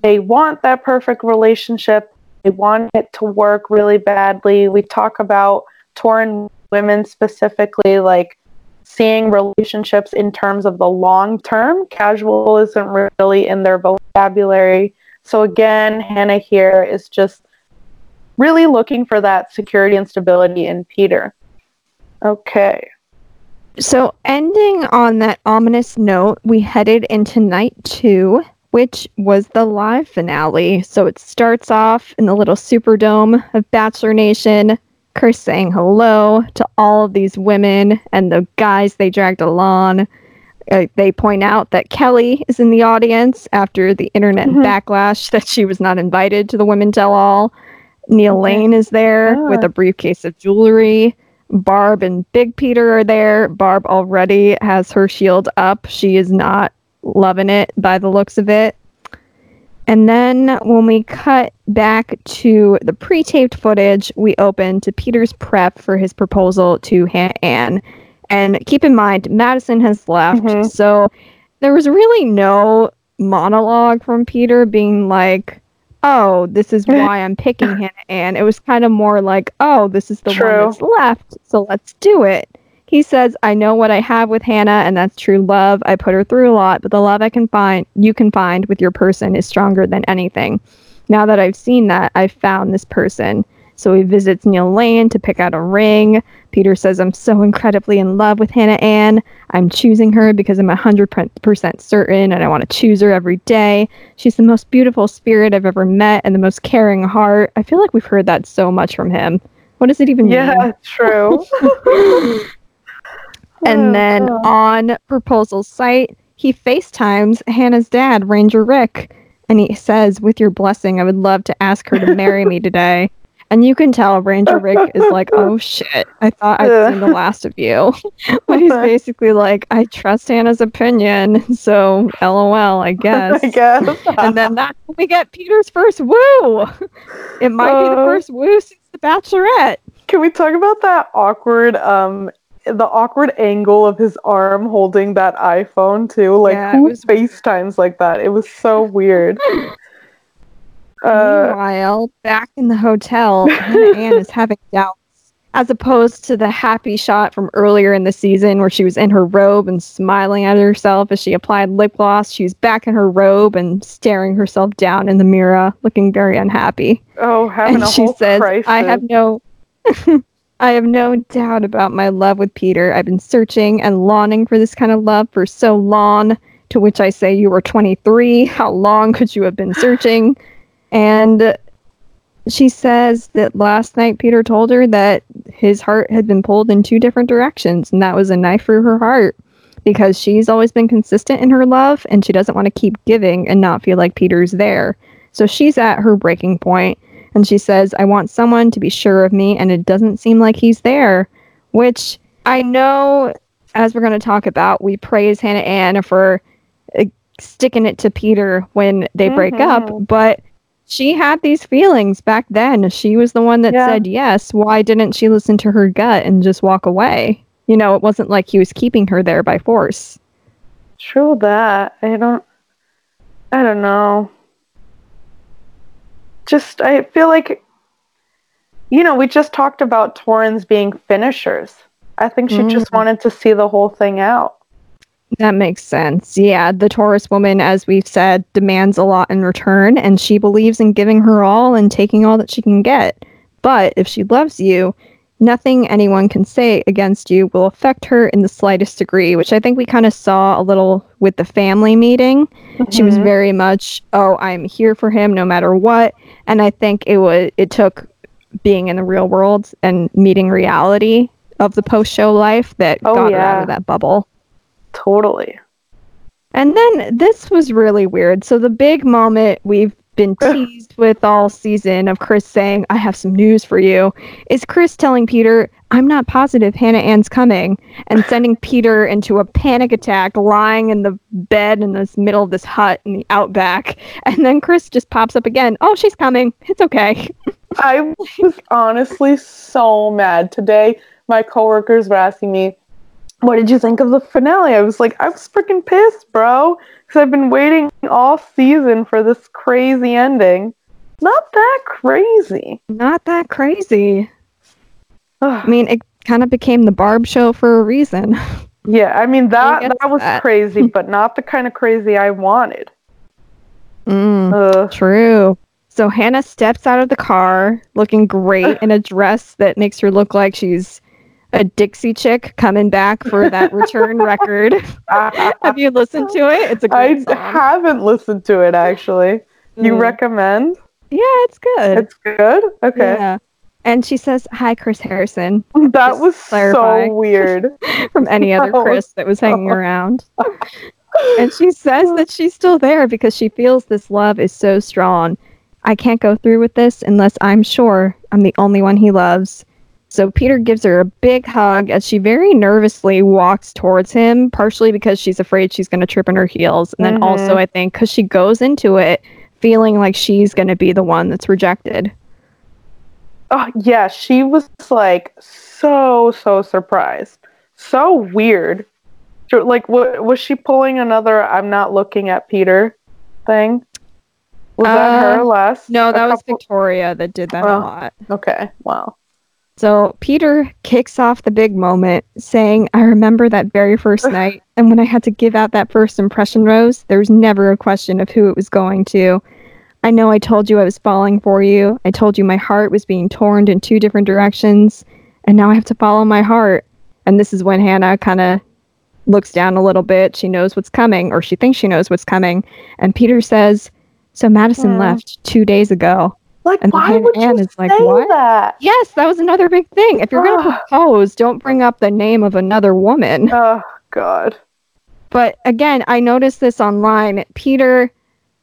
They want that perfect relationship. They want it to work really badly. We talk about Taurean women specifically, like seeing relationships in terms of the long term. Casual isn't really in their vocabulary. So again, Hannah here is just really looking for that security and stability in Peter. Okay. So, ending on that ominous note, we headed into night two, which was the live finale. So, it starts off in the little Superdome of Bachelor Nation. Chris saying hello to all of these women and the guys they dragged along. Uh, they point out that Kelly is in the audience after the internet Mhm. backlash that she was not invited to the Women Tell All. Neil Okay. Lane is there with Ah. a briefcase of jewelry. Barb and Big Peter are there. Barb already has her shield up. She is not loving it by the looks of it. And then when we cut back to the pre taped footage, we open to Peter's prep for his proposal to Hannah Ann. And keep in mind, Madison has left. Mhm. So there was really no monologue from Peter being like, oh, this is why I'm picking Hannah and It was kind of more like, oh, this is the True. one that's left. So let's do it. He says, I know what I have with Hannah, and that's true love. I put her through a lot, but the love I can find, you can find with your person is stronger than anything. Now that I've seen that, I've found this person. So he visits Neil Lane to pick out a ring. Peter says, I'm so incredibly in love with Hannah Ann. I'm choosing her because I'm 100% certain and I want to choose her every day. She's the most beautiful spirit I've ever met and the most caring heart. I feel like we've heard that so much from him. What does it even Yeah, mean? Yeah, true. And oh, then Oh, on proposal site, he FaceTimes Hannah's dad, Ranger Rick, and he says, With your blessing, I would love to ask her to marry me today. And you can tell Ranger Rick is like, Oh shit, I thought I'd seen the last of you. but he's basically like, I trust Hannah's opinion, so lol, I guess. I guess. and then that's when we get Peter's first woo. It might be the Oh. first woo since The Bachelorette. Can we talk about that awkward um the awkward angle of his arm holding that iPhone too? Like Yeah, it who was. FaceTimes like that? It was so weird. Uh Meanwhile, back in the hotel, Hannah Ann is having doubts. As opposed to the happy shot from earlier in the season where she was in her robe and smiling at herself as she applied lip gloss, she's back in her robe and staring herself down in the mirror, looking very unhappy. oh having and a she whole says, crisis. I have no I have no doubt about my love with Peter. I've been searching and longing for this kind of love for so long. To which I say, You were 23. How long could you have been searching? And she says that last night Peter told her that his heart had been pulled in two different directions, and that was a knife through her heart because she's always been consistent in her love and she doesn't want to keep giving and not feel like Peter's there. So she's at her breaking point and she says, I want someone to be sure of me, and it doesn't seem like he's there. Which I know, as we're going to talk about, we praise Hannah Ann for uh, sticking it to Peter when they break up, Mhm. but she had these feelings back then. She was the one that Yeah. said yes. Why didn't she listen to her gut and just walk away? You know, it wasn't like he was keeping her there by force. True that. I don't I don't know. Just I feel like you know, we just talked about Taureans being finishers. I think she just Mhm. wanted to see the whole thing out. That makes sense. Yeah, the Taurus woman, as we've said, demands a lot in return, and she believes in giving her all and taking all that she can get. But if she loves you, nothing anyone can say against you will affect her in the slightest degree, which I think we kind of saw a little with the family meeting. She was Mhm. very much, "Oh, I'm here for him no matter what." And I think it was it took being in the real world and meeting reality of the post-show life that Oh, got her out of that bubble. Totally. And then this was really weird. So the big moment we've been teased with all season of Chris saying, I have some news for you, is Chris telling Peter, I'm not positive Hannah Ann's coming, and sending Peter into a panic attack, lying in the bed in this middle of this hut in the outback. And then Chris just pops up again. Oh, she's coming. It's okay. I was honestly so mad today. My coworkers were asking me, "What did you think of the finale?" I was like, "I was freaking pissed, bro, because I've been waiting all season for this crazy ending. Not that crazy." Not that crazy. I mean, it kind of became the Barb show for a reason. yeah, I mean that gets that was that. crazy, but not the kind of crazy I wanted. Mm. True. So Hannah steps out of the car looking great in a dress that makes her look like she's a Dixie chick coming back for that return record. Have you listened to it? It's a I great song. haven't listened to it actually. You Mm. recommend? yeah, it's good. It's good. Okay. Yeah. And she says, "Hi, Chris Harrison," That Just was so weird. from any other That was Chris that was hanging so- around. and she says that she's still there because she feels this love is so strong. I can't go through with this unless I'm sure I'm the only one he loves. So Peter gives her a big hug as she very nervously walks towards him, partially because she's afraid she's going to trip on her heels. And then Mhm. also, I think, because she goes into it feeling like she's going to be the one that's rejected. Oh yeah, she was like so so surprised, so weird. Like, what was she pulling another "I'm not looking at Peter" thing? Was that Uh, her last? No, that was Victoria that did that a Oh. lot. Okay, wow. So Peter kicks off the big moment, saying, I remember that very first night, and when I had to give out that first impression rose, there was never a question of who it was going to. I know I told you I was falling for you. I told you my heart was being torn in two different directions, and now I have to follow my heart. And this is when Hannah kind of looks down a little bit. She knows what's coming, or she thinks she knows what's coming. And Peter says, So Madison Hmm. left two days ago. Like, And why would you Ann is like, "What?" that? Yes, that was another big thing. If you're going to propose, don't bring up the name of another woman. Oh God. But again, I noticed this online. Peter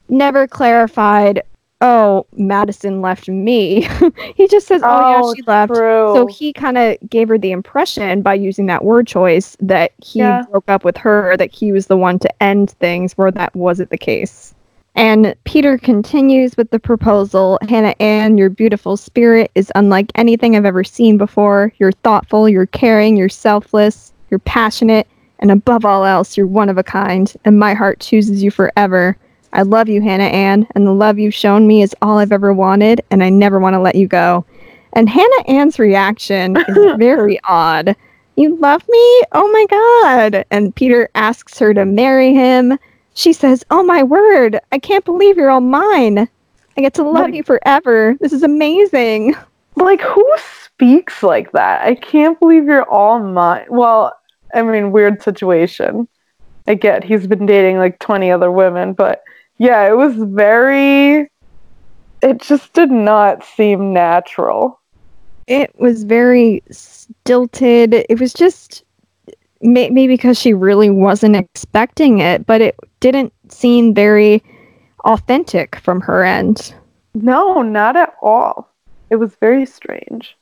never clarified, oh, Madison left me. he just says, oh, yeah, Oh, she left. True. So he kind of gave her the impression by using that word choice that he Yeah. broke up with her, that he was the one to end things, where that wasn't the case. And Peter continues with the proposal Hannah Ann, your beautiful spirit is unlike anything I've ever seen before. You're thoughtful, you're caring, you're selfless, you're passionate, and above all else, you're one of a kind, and my heart chooses you forever. I love you, Hannah Ann, and the love you've shown me is all I've ever wanted, and I never want to let you go. And Hannah Ann's reaction is very odd. You love me? Oh my god. And Peter asks her to marry him. She says, Oh my word, I can't believe you're all mine. I get to love Like- you forever. This is amazing. like, who speaks like that? I can't believe you're all mine. Well, I mean, weird situation. I get he's been dating like 20 other women, but yeah, it was very. It just did not seem natural. It was very stilted. It was just maybe because she really wasn't expecting it, but it didn't seem very authentic from her end. No, not at all. It was very strange.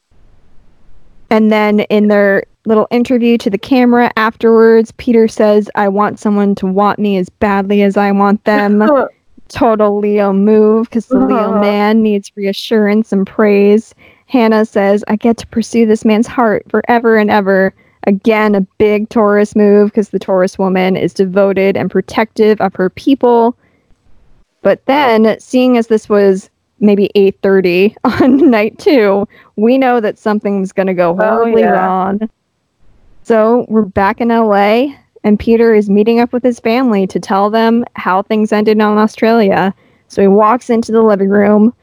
And then in their little interview to the camera afterwards, Peter says, I want someone to want me as badly as I want them. Total Leo move because the Leo Uh-huh. man needs reassurance and praise. Hannah says, I get to pursue this man's heart forever and ever. Again, a big Taurus move because the Taurus woman is devoted and protective of her people. But then, seeing as this was maybe 8.30 on night two, we know that something's going to go oh, horribly yeah. wrong. So we're back in LA, and Peter is meeting up with his family to tell them how things ended in Australia. So he walks into the living room.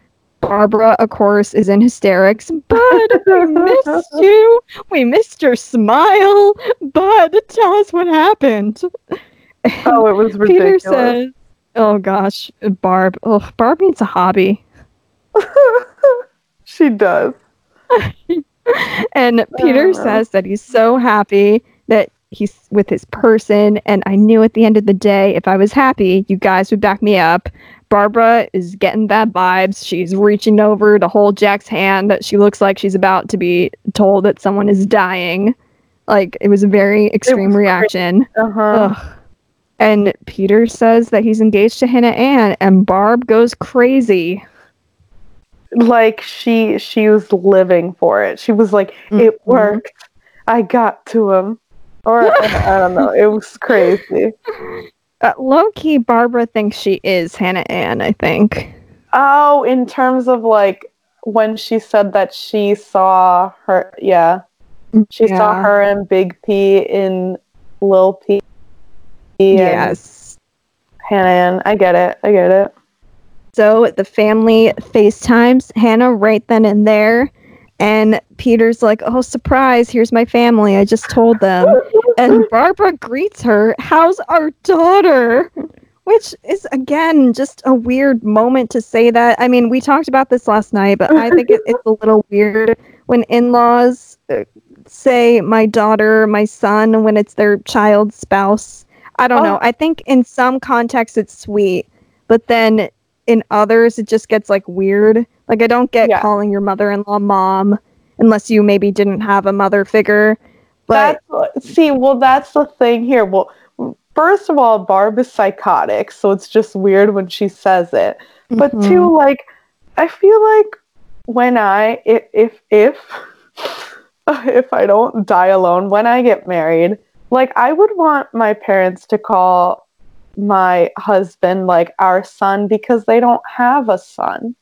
Barbara, of course, is in hysterics. Bud, we missed you. We missed your smile. Bud, tell us what happened. Oh, it was ridiculous. Peter says, "Oh gosh, Barb. Oh, Barb needs a hobby." she does. And Peter Oh. says that he's so happy that he's with his person. And I knew at the end of the day, if I was happy, you guys would back me up. Barbara is getting bad vibes. She's reaching over to hold Jack's hand. That she looks like she's about to be told that someone is dying. Like it was a very extreme reaction. Uh-huh. Ugh. And Peter says that he's engaged to Hannah Ann, and Barb goes crazy. Like she she was living for it. She was like, it Mhm. worked. I got to him. Or I, don't know. It was crazy. Uh, low key, Barbara thinks she is Hannah Ann, I think. Oh, in terms of like when she said that she saw her yeah. She saw her and Big P in Lil P. Yes. Hannah Ann. I get it. I get it. So the family FaceTimes Hannah right then and there. And Peter's like, oh, surprise, here's my family. I just told them. and Barbara greets her, how's our daughter? Which is, again, just a weird moment to say that. I mean, we talked about this last night, but I think it, it's a little weird when in laws uh, say my daughter, my son, when it's their child's spouse. I don't know. Oh. I think in some contexts it's sweet, but then in others it just gets like weird. Like I don't get Yeah. calling your mother-in-law mom unless you maybe didn't have a mother figure. But That's see, well, that's the thing here. Well, first of all, Barb is psychotic, so it's just weird when she says it. But Mhm. two, like, I feel like when I if if if if I don't die alone, when I get married, like I would want my parents to call my husband like our son because they don't have a son.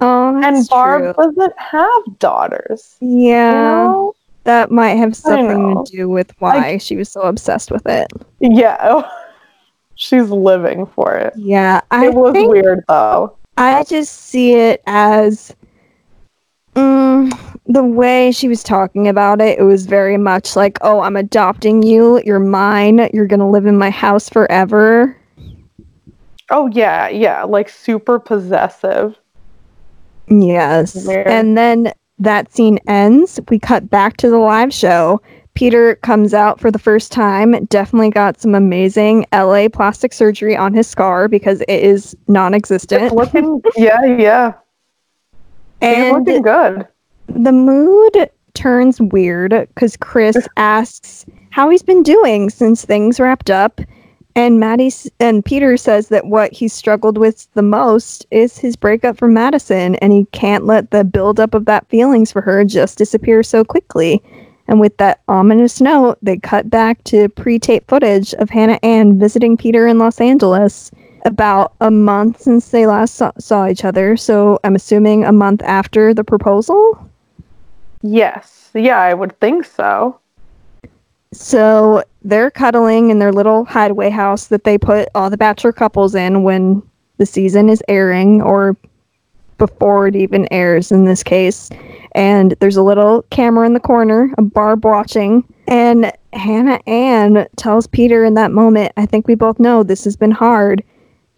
oh, and Barb true. doesn't have daughters. Yeah, You know? that might have something to do with why she was so obsessed with it. Yeah. She's living for it. Yeah, I it was think weird though. I just see it as mm, the way she was talking about it. It was very much like, "Oh, I'm adopting you. You're mine. You're gonna live in my house forever." Oh yeah, yeah, like super possessive. Yes. And then that scene ends. We cut back to the live show. Peter comes out for the first time. Definitely got some amazing LA plastic surgery on his scar because it is non existent. Looking yeah, yeah. And looking good. the mood turns weird because Chris asks how he's been doing since things wrapped up. And Maddie and Peter says that what he's struggled with the most is his breakup from Madison, and he can't let the buildup of that feelings for her just disappear so quickly. And with that ominous note, they cut back to pre-tape footage of Hannah Ann visiting Peter in Los Angeles about a month since they last saw, saw each other. So I'm assuming a month after the proposal. Yes. Yeah, I would think so. So they're cuddling in their little hideaway house that they put all the bachelor couples in when the season is airing or before it even airs in this case. And there's a little camera in the corner, a Barb watching. And Hannah Ann tells Peter in that moment, I think we both know this has been hard.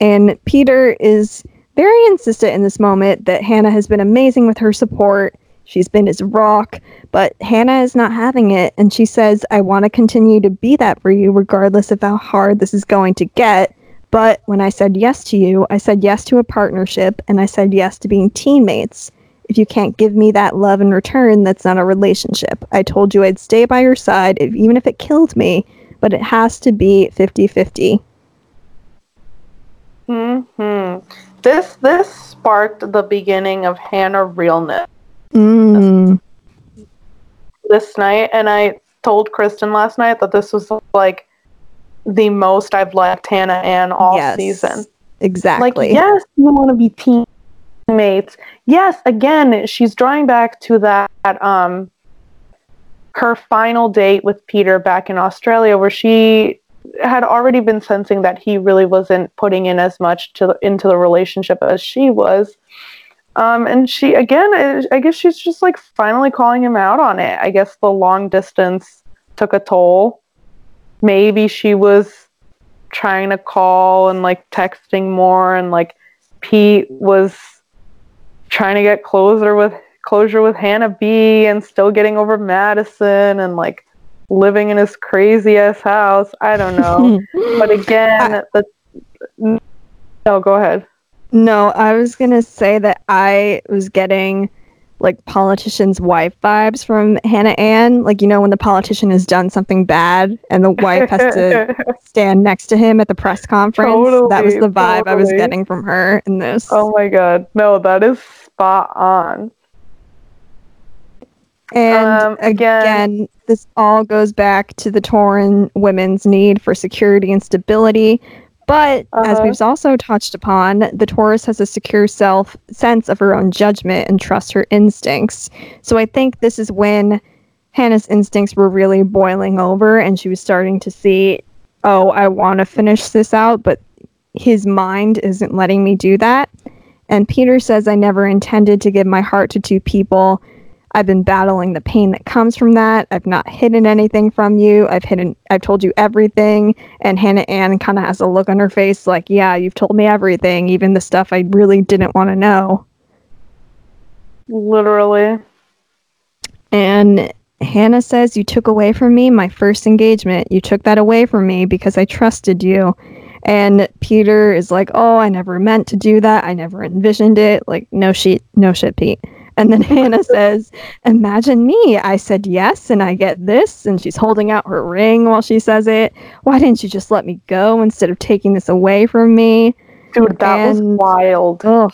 And Peter is very insistent in this moment that Hannah has been amazing with her support. She's been his rock, but Hannah is not having it. And she says, I want to continue to be that for you, regardless of how hard this is going to get. But when I said yes to you, I said yes to a partnership and I said yes to being teammates. If you can't give me that love in return, that's not a relationship. I told you I'd stay by your side, if, even if it killed me, but it has to be 50 50. Hmm This this sparked the beginning of Hannah realness Mm. this night, and I told Kristen last night that this was like the most I've liked Hannah Ann all Yes, season. Exactly. Like, yes, you want to be teammates. Yes, again, she's drawing back to that um her final date with Peter back in Australia where she had already been sensing that he really wasn't putting in as much to into the relationship as she was. Um, and she again, I, guess she's just like finally calling him out on it. I guess the long distance took a toll. Maybe she was trying to call and like texting more and like Pete was trying to get closer with closure with Hannah B and still getting over Madison and like living in his crazy ass house. I don't know. but again, the no, go ahead. No, I was gonna say that I was getting like politician's wife vibes from Hannah Ann. Like you know when the politician has done something bad and the wife has to stand next to him at the press conference. Totally, that was the vibe I was getting from her in this. oh my god. No, that is spot on. And um, again- again, this all goes back to the Taurean women's need for security and stability. But as Uh-huh. we've also touched upon, the Taurus has a secure self sense of her own judgment and trusts her instincts. So I think this is when Hannah's instincts were really boiling over and she was starting to see, oh, I want to finish this out, but his mind isn't letting me do that. And Peter says, I never intended to give my heart to two people. I've been battling the pain that comes from that. I've not hidden anything from you. I've hidden I've told you everything. And Hannah Ann kind of has a look on her face like, yeah, you've told me everything, even the stuff I really didn't want to know. Literally. And Hannah says, You took away from me my first engagement. You took that away from me because I trusted you. And Peter is like, Oh, I never meant to do that. I never envisioned it. Like, no shit, no shit, Pete. And then Hannah says, Imagine me. I said yes, and I get this. And she's holding out her ring while she says it. Why didn't you just let me go instead of taking this away from me? Dude, that was wild. Ugh.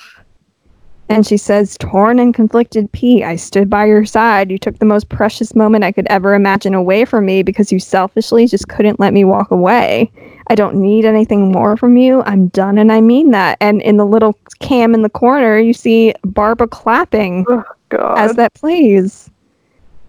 And she says, Torn and conflicted P, I stood by your side. You took the most precious moment I could ever imagine away from me because you selfishly just couldn't let me walk away. I don't need anything more from you. I'm done, and I mean that. And in the little cam in the corner, you see Barbara clapping Oh, God. as that plays.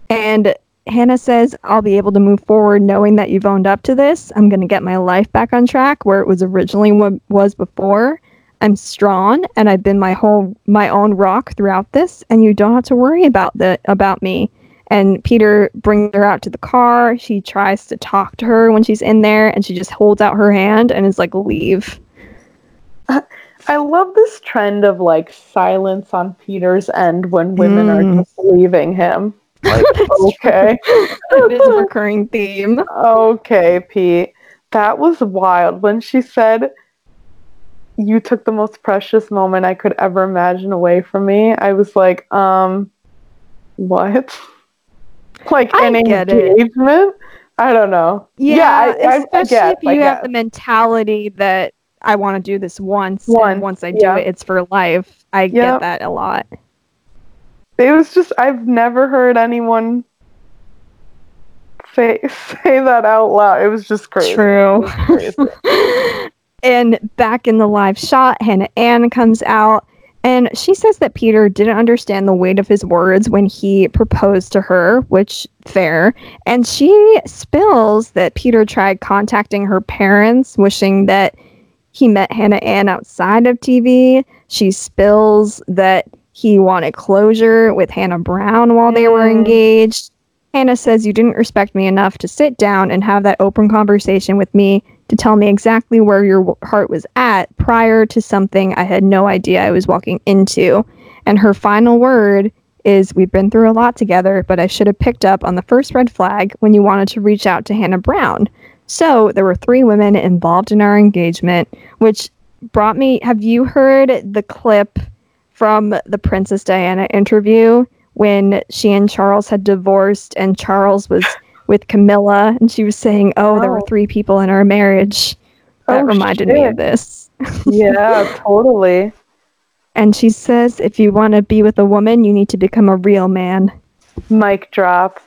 And Hannah says, I'll be able to move forward knowing that you've owned up to this. I'm going to get my life back on track where it was originally what was before. I'm strong and I've been my whole my own rock throughout this and you don't have to worry about the about me. And Peter brings her out to the car. She tries to talk to her when she's in there and she just holds out her hand and is like leave. I love this trend of like silence on Peter's end when women are Mm. just leaving him. Like, okay. it is a recurring theme. Okay, Pete. That was wild. When she said, You took the most precious moment I could ever imagine away from me, I was like, um, what? Like I an get it. engagement? I don't know. Yeah, I, I, I especially guess, if you have the mentality that I want to do this once, Once, and once I do yeah. it, it's for life. I Yep. get that a lot. It was just I've never heard anyone say say that out loud. It was just crazy. True. It was crazy. and back in the live shot, Hannah Ann comes out and she says that Peter didn't understand the weight of his words when he proposed to her, which fair. And she spills that Peter tried contacting her parents, wishing that he met Hannah Ann outside of TV. She spills that he wanted closure with Hannah Brown while they were Mm. engaged. Hannah says, You didn't respect me enough to sit down and have that open conversation with me to tell me exactly where your heart was at prior to something I had no idea I was walking into. And her final word is, We've been through a lot together, but I should have picked up on the first red flag when you wanted to reach out to Hannah Brown. So there were three women involved in our engagement, which brought me. Have you heard the clip from the Princess Diana interview when she and Charles had divorced and Charles was with Camilla and she was saying, "Oh, there were Oh. three people in our marriage." That Oh, reminded me of this. Yeah, totally. And she says, "If you want to be with a woman, you need to become a real man." Mic drop.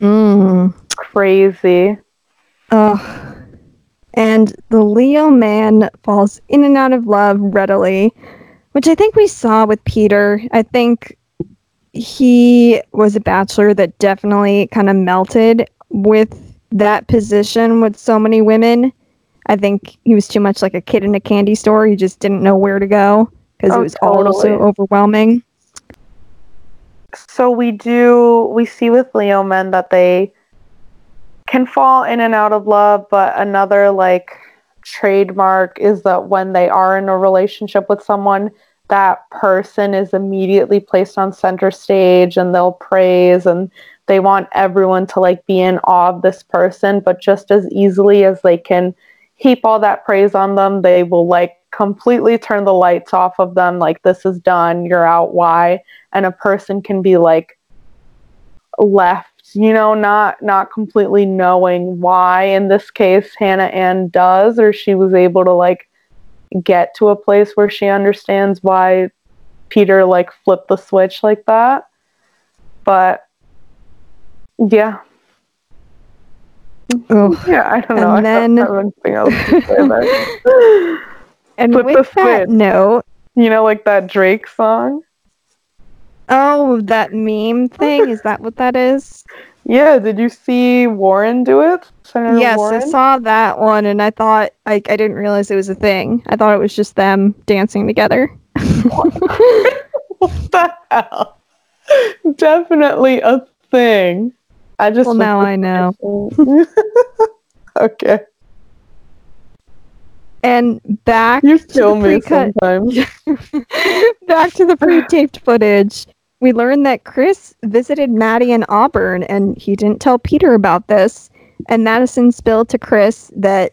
Mm. Crazy. Ugh. And the Leo man falls in and out of love readily, which I think we saw with Peter. I think he was a bachelor that definitely kind of melted with that position with so many women. I think he was too much like a kid in a candy store. He just didn't know where to go because Oh, it was all so overwhelming. So we do we see with Leo men that they can fall in and out of love, but another like trademark is that when they are in a relationship with someone, that person is immediately placed on center stage and they'll praise and they want everyone to like be in awe of this person, but just as easily as they can heap all that praise on them, they will like completely turn the lights off of them like this is done, you're out, why? and a person can be like left you know not not completely knowing why in this case hannah ann does or she was able to like get to a place where she understands why peter like flipped the switch like that but yeah Ugh. yeah i don't know And I then- anything else to say there. And Flip the with that switch. note, you know like that drake song oh, that meme thing, is that what that is? Yeah did you see warren do it Senator yes, warren? I saw that one, and I thought I, I didn't realize it was a thing. I thought it was just them dancing together. what the hell? Definitely a thing. I just well, now I know. okay. And back You kill me sometimes. back to the pre-taped footage. We learned that Chris visited Maddie in Auburn, and he didn't tell Peter about this. And Madison spilled to Chris that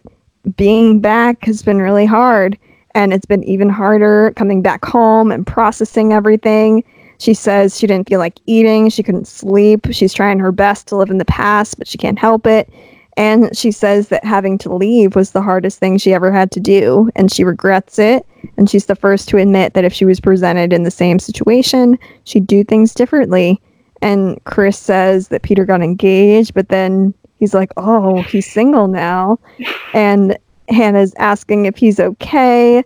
being back has been really hard, and it's been even harder coming back home and processing everything. She says she didn't feel like eating, she couldn't sleep. She's trying her best to live in the past, but she can't help it. And she says that having to leave was the hardest thing she ever had to do, and she regrets it. And she's the first to admit that if she was presented in the same situation, she'd do things differently. And Chris says that Peter got engaged, but then he's like, oh, he's single now. And Hannah's asking if he's okay.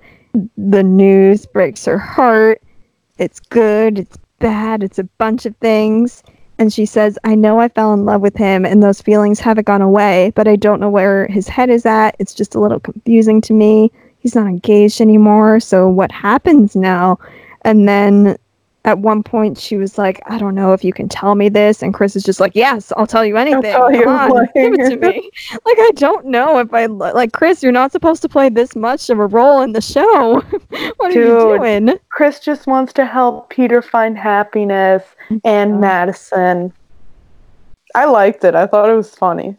The news breaks her heart. It's good, it's bad, it's a bunch of things. And she says, I know I fell in love with him and those feelings haven't gone away, but I don't know where his head is at. It's just a little confusing to me. He's not engaged anymore. So what happens now? And then at one point she was like, I don't know if you can tell me this. And Chris is just like, Yes, I'll tell you anything. tell Come you, on, like- give it to me. like, I don't know if I li- like Chris, you're not supposed to play this much of a role in the show. what are you doing? Chris just wants to help Peter find happiness and Yeah. Madison. I liked it. I thought it was funny.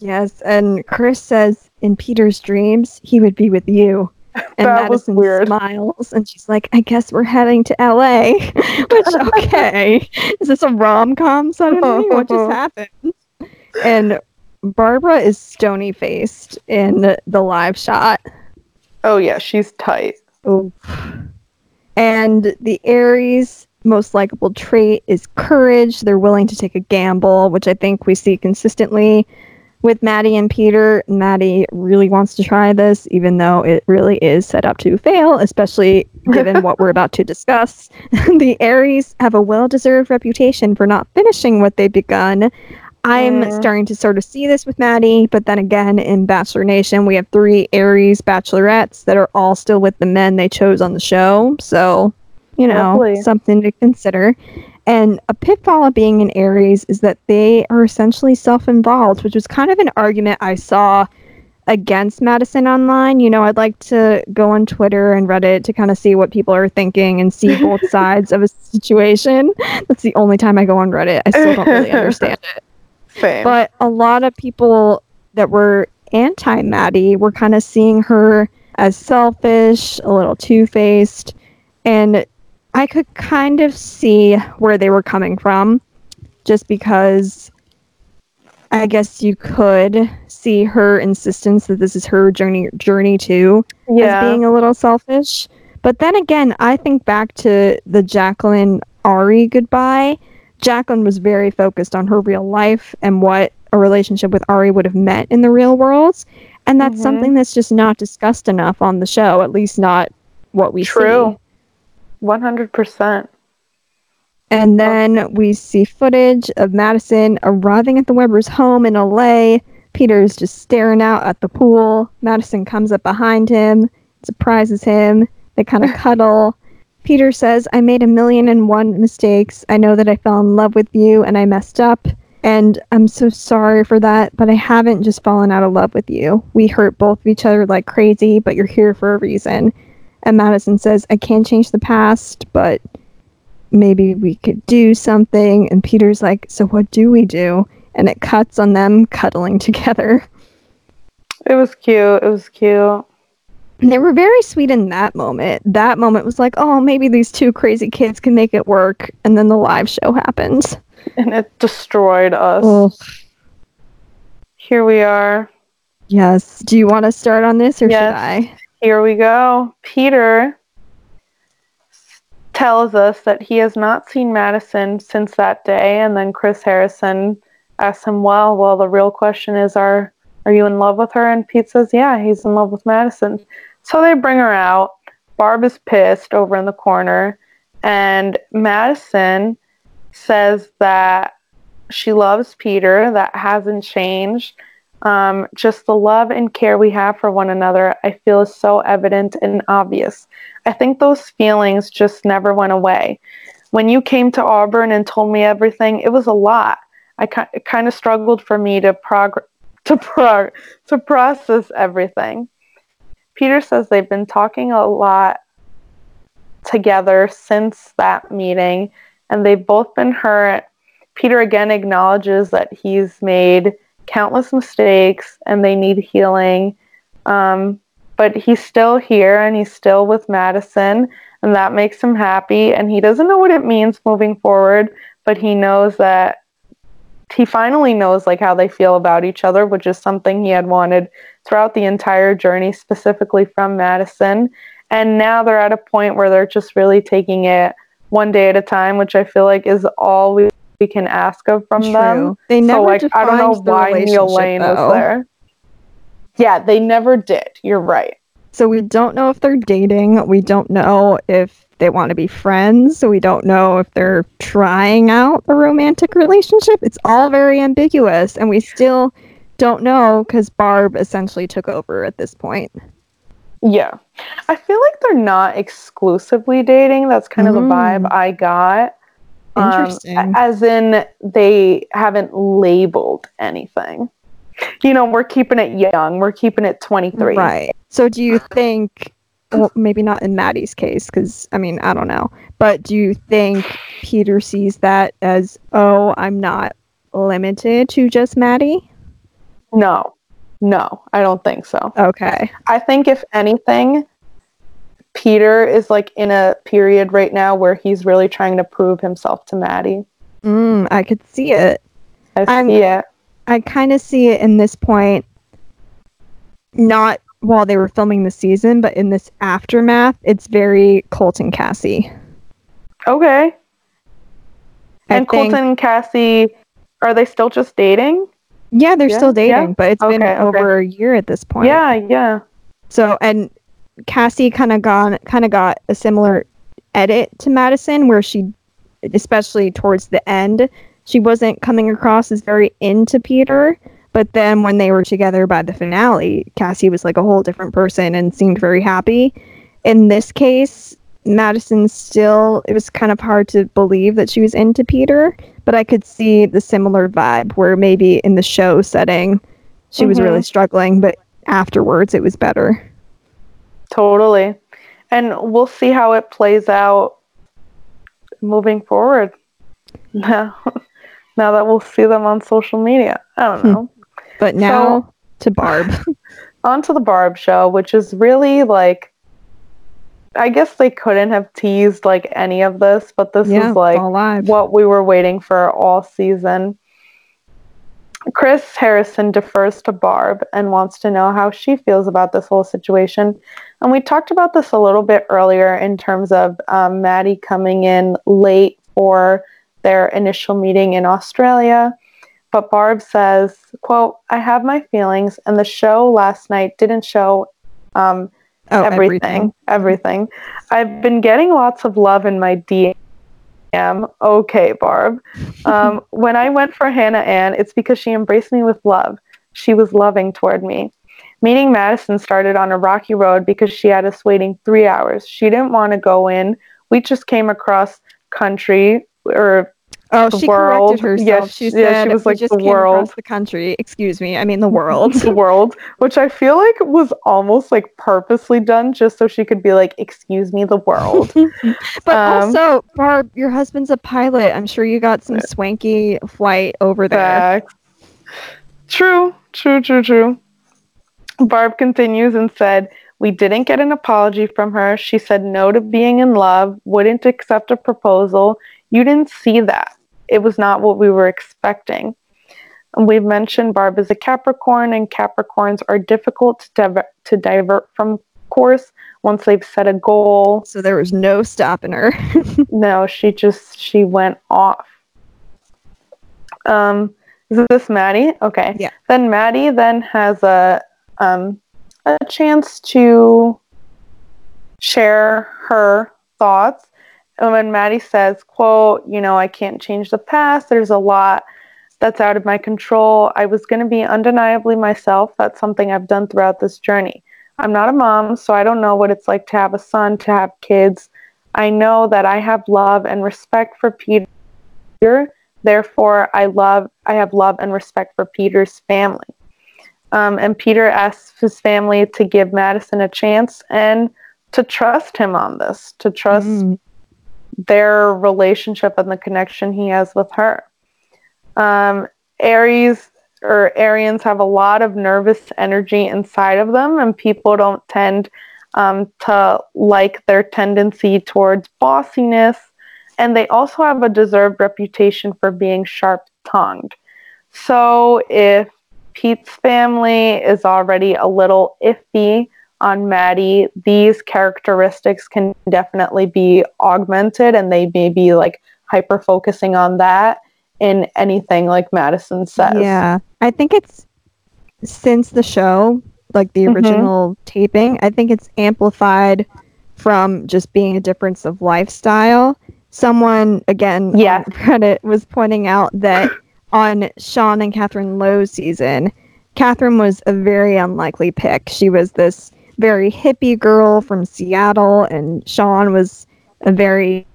Yes, and Chris says in Peter's dreams he would be with you. And That Madison smiles and she's like, I guess we're heading to LA. Which okay. Is this a rom com suddenly? what just happened? And Barbara is stony faced in the live shot. Oh yeah, she's tight. Oof. And the Aries most likable trait is courage. They're willing to take a gamble, which I think we see consistently with Maddie and Peter. Maddie really wants to try this, even though it really is set up to fail, especially given what we're about to discuss. the Aries have a well deserved reputation for not finishing what they've begun. I'm Mm. starting to sort of see this with Maddie, but then again, in Bachelor Nation, we have three Aries bachelorettes that are all still with the men they chose on the show. So, you know, Lovely. something to consider. And a pitfall of being an Aries is that they are essentially self involved, which was kind of an argument I saw against Madison online. You know, I'd like to go on Twitter and Reddit to kind of see what people are thinking and see both sides of a situation. That's the only time I go on Reddit. I still don't really understand it. Same. But a lot of people that were anti Maddie were kind of seeing her as selfish, a little two faced, and I could kind of see where they were coming from just because I guess you could see her insistence that this is her journey journey too yeah. as being a little selfish. But then again, I think back to the Jacqueline Arie goodbye. Jacqueline was very focused on her real life and what a relationship with Arie would have meant in the real world. And that's Mhm. something that's just not discussed enough on the show, at least not what we True. see. 100%. And then we see footage of Madison arriving at the Webers' home in LA. Peter's just staring out at the pool. Madison comes up behind him, surprises him. They kind of cuddle. Peter says, I made a million and one mistakes. I know that I fell in love with you and I messed up. And I'm so sorry for that, but I haven't just fallen out of love with you. We hurt both of each other like crazy, but you're here for a reason. And Madison says, I can't change the past, but maybe we could do something. And Peter's like, So what do we do? And it cuts on them cuddling together. It was cute. It was cute. And they were very sweet in that moment. That moment was like, Oh, maybe these two crazy kids can make it work. And then the live show happens. And it destroyed us. Oh, Here we are. yes. Do you want to start on this or Yes. should I? Here we go. Peter tells us that he has not seen Madison since that day, and then Chris Harrison asks him, "Well, well, the real question is, are are you in love with her?" And Pete says, "Yeah, he's in love with Madison." So they bring her out. Barb is pissed over in the corner, and Madison says that she loves Peter. That hasn't changed. Um, just the love and care we have for one another, I feel is so evident and obvious. I think those feelings just never went away. When you came to Auburn and told me everything, it was a lot. I ki- kind of struggled for me to prog- to prog- to process everything. Peter says they've been talking a lot together since that meeting, and they've both been hurt. Peter again acknowledges that he's made countless mistakes and they need healing. Um, but he's still here and he's still with Madison, and that makes him happy. And he doesn't know what it means moving forward, but he knows that he finally knows like how they feel about each other, which is something he had wanted throughout the entire journey, specifically from Madison. And now they're at a point where they're just really taking it one day at a time, which I feel like is all we, we can ask of from them. True. They So never like I don't know why Neil Lane though. was there. Yeah, they never did. You're right. So we don't know if they're dating. We don't know if they want to be friends. So we don't know if they're trying out a romantic relationship. It's all very ambiguous, and we still don't know because Barb essentially took over at this point. Yeah. I feel like they're not exclusively dating. That's kind of the vibe Mm. I got. Um, Interesting. as in, they haven't labeled anything. You know, we're keeping it young. We're keeping it 23. Right. So do you think well maybe not in Maddie's case cuz I mean, I don't know. But do you think Peter sees that as oh, I'm not limited to just Maddie? No, no, I don't think so. Okay. I think if anything, Peter is like in a period right now where he's really trying to prove himself to Maddie. Mm, I could see it. I I'm- it. I kind of see it in this point, not while they were filming the season, but in this aftermath. It's very Colt and Cassie. Okay. I and think- Colton and Cassie, are they still just dating? Yeah, they're Yeah, still dating, yeah. but it's been Okay, okay. over a year at this point. Yeah, yeah. So and Cassie kind of gone kind of got a similar edit to Madison where she especially towards the end she wasn't coming across as very into Peter but then when they were together by the finale Cassie was like a whole different person and seemed very happy in this case Madison still it was kind of hard to believe that she was into Peter but I could see the similar vibe where maybe in the show setting she was Mhm. really struggling but afterwards it was better Totally. And we'll see how it plays out moving forward. Now, now that we'll see them on social media. I don't Hmm. know. But now to Barb. on to the Barb show, which is really like I guess they couldn't have teased like any of this, but this yeah, is like what we were waiting for all season. Chris Harrison defers to Barb and wants to know how she feels about this whole situation. And we talked about this a little bit earlier in terms of um, Maddie coming in late for their initial meeting in Australia. But Barb says, quote, I have my feelings and the show last night didn't show um, oh, everything, everything. I've been getting lots of love in my DM. Okay, Barb. Um, when I went for Hannah Ann, it's because she embraced me with love. She was loving toward me. Meeting Madison started on a rocky road because she had us waiting three hours. She didn't want to go in. We just came across country or Oh, the she world. corrected herself. Yeah, she she- yeah, said she was like, just the world." across the country. Excuse me, I mean the world. the world, which I feel like was almost like purposely done just so she could be like, "Excuse me, the world." but Um, also, Barb, your husband's a pilot. I'm sure you got some swanky flight over there. Facts. True, true, true, true. Barb continues and said, We didn't get an apology from her. She said no to being in love, wouldn't accept a proposal. You didn't see that. It was not what we were expecting. And we've mentioned Barb is a Capricorn, and Capricorns are difficult to, diver- to divert from course once they've set a goal. So there was no stopping her. No, she just she went off. Um, is this Maddie? Okay. Yeah. Then Maddie then has a um a chance to share her thoughts. And when Maddie says, quote, you know, I can't change the past, there's a lot that's out of my control. I was going to be undeniably myself. That's something I've done throughout this journey. I'm not a mom, so I don't know what it's like to have a son, to have kids. I know that I have love and respect for Peter. Therefore, I love I have love and respect for Peter's family. Um, and Peter asks his family to give Madison a chance and to trust him on this, to trust Mm. their relationship and the connection he has with her. Um, Aries or Arians have a lot of nervous energy inside of them, and people don't tend um, to like their tendency towards bossiness. And they also have a deserved reputation for being sharp tongued. So if Pete's family is already a little iffy on Maddie, these characteristics can definitely be augmented and they may be like hyper focusing on that in anything like Madison says. Yeah, I think it's since the show, like the Mhm. original taping, I think it's amplified from just being a difference of lifestyle. Someone again, Yeah. on Reddit was pointing out that on Sean and Catherine Lowe's season, Catherine was a very unlikely pick. She was this very hippie girl from Seattle, and Sean was a very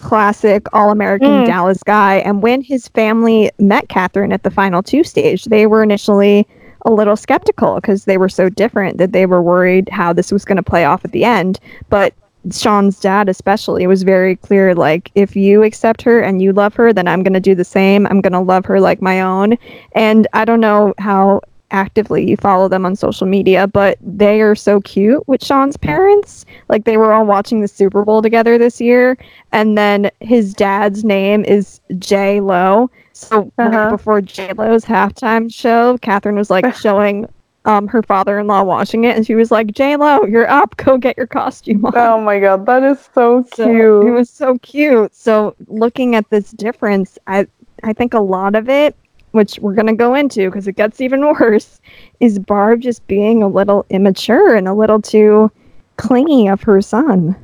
classic all American Mm. Dallas guy. And when his family met Catherine at the final two stage, they were initially a little skeptical because they were so different that they were worried how this was going to play off at the end. But Sean's dad, especially, was very clear like, if you accept her and you love her, then I'm going to do the same. I'm going to love her like my own. And I don't know how actively you follow them on social media, but they are so cute with Sean's parents. Like, they were all watching the Super Bowl together this year. And then his dad's name is J Lo. So right Uh-huh. before J Lo's halftime show, Catherine was like showing um, her father-in-law watching it, and she was like, "J Lo, you're up. Go get your costume on." Oh my god, that is so So cute. it was so cute. So looking at this difference, I I think a lot of it, which we're gonna go into because it gets even worse, is Barb just being a little immature and a little too clingy of her son.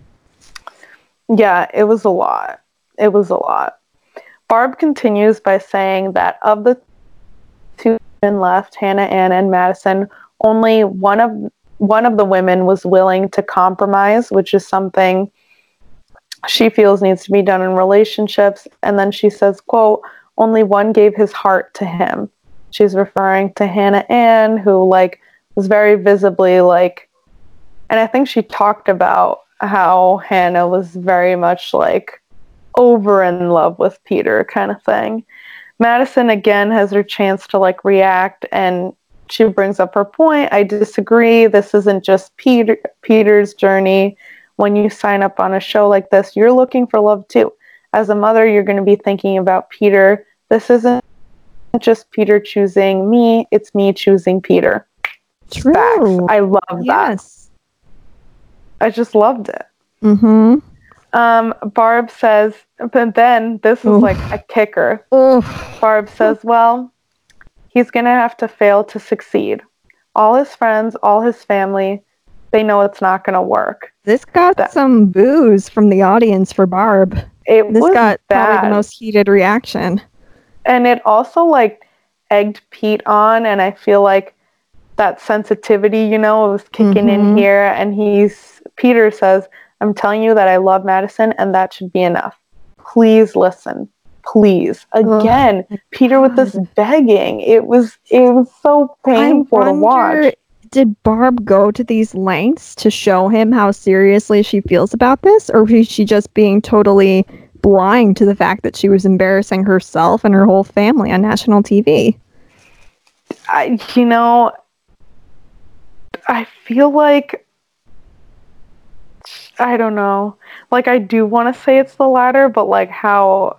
Yeah, it was a lot. It was a lot. Barb continues by saying that of the left, Hannah Ann and Madison, only one of one of the women was willing to compromise, which is something she feels needs to be done in relationships. And then she says, quote, only one gave his heart to him. She's referring to Hannah Ann, who like was very visibly like and I think she talked about how Hannah was very much like over in love with Peter kind of thing. Madison again has her chance to like react and she brings up her point. I disagree. This isn't just Peter Peter's journey. When you sign up on a show like this, you're looking for love too. As a mother, you're going to be thinking about Peter. This isn't just Peter choosing me, it's me choosing Peter. True. Facts. I love that. yes. I just loved it. Mm-hmm. Um, Barb says, but then this is Oof. like a kicker. Oh, Barb says, well, he's going to have to fail to succeed. All his friends, all his family, they know it's not going to work. this got That- some boos from the audience for Barb. It This was got bad. probably the most heated reaction. and it also like egged Pete on, and I feel like that sensitivity, you know, was kicking in Mhm. here. And he's Peter says, "I'm telling you that I love Madison, and that should be enough. Please listen, please." Oh Again, Peter with this begging. It was it was so painful I to watch. Did Barb go to these lengths to show him how seriously she feels about this, or was she just being totally blind to the fact that she was embarrassing herself and her whole family on national TV? I, you know, I feel like I don't know. Like I do want to say it's the latter, but like how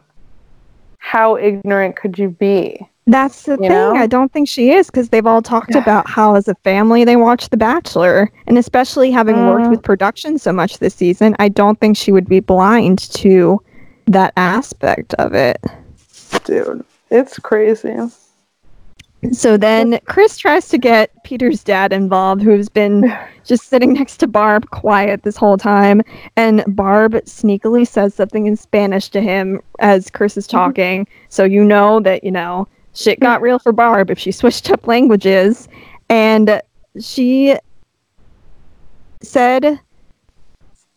how ignorant could you be? That's the You thing. know? I don't think she is because they've all talked about how, as a family, they watch The Bachelor. And especially having worked Mm. with production so much this season, I don't think she would be blind to that aspect of it. Dude, it's crazy. So then Chris tries to get Peter's dad involved, who's been just sitting next to Barb quiet this whole time. And Barb sneakily says something in Spanish to him as Chris is mm-hmm. talking. So you know that, you know, shit got real for Barb if she switched up languages. And she said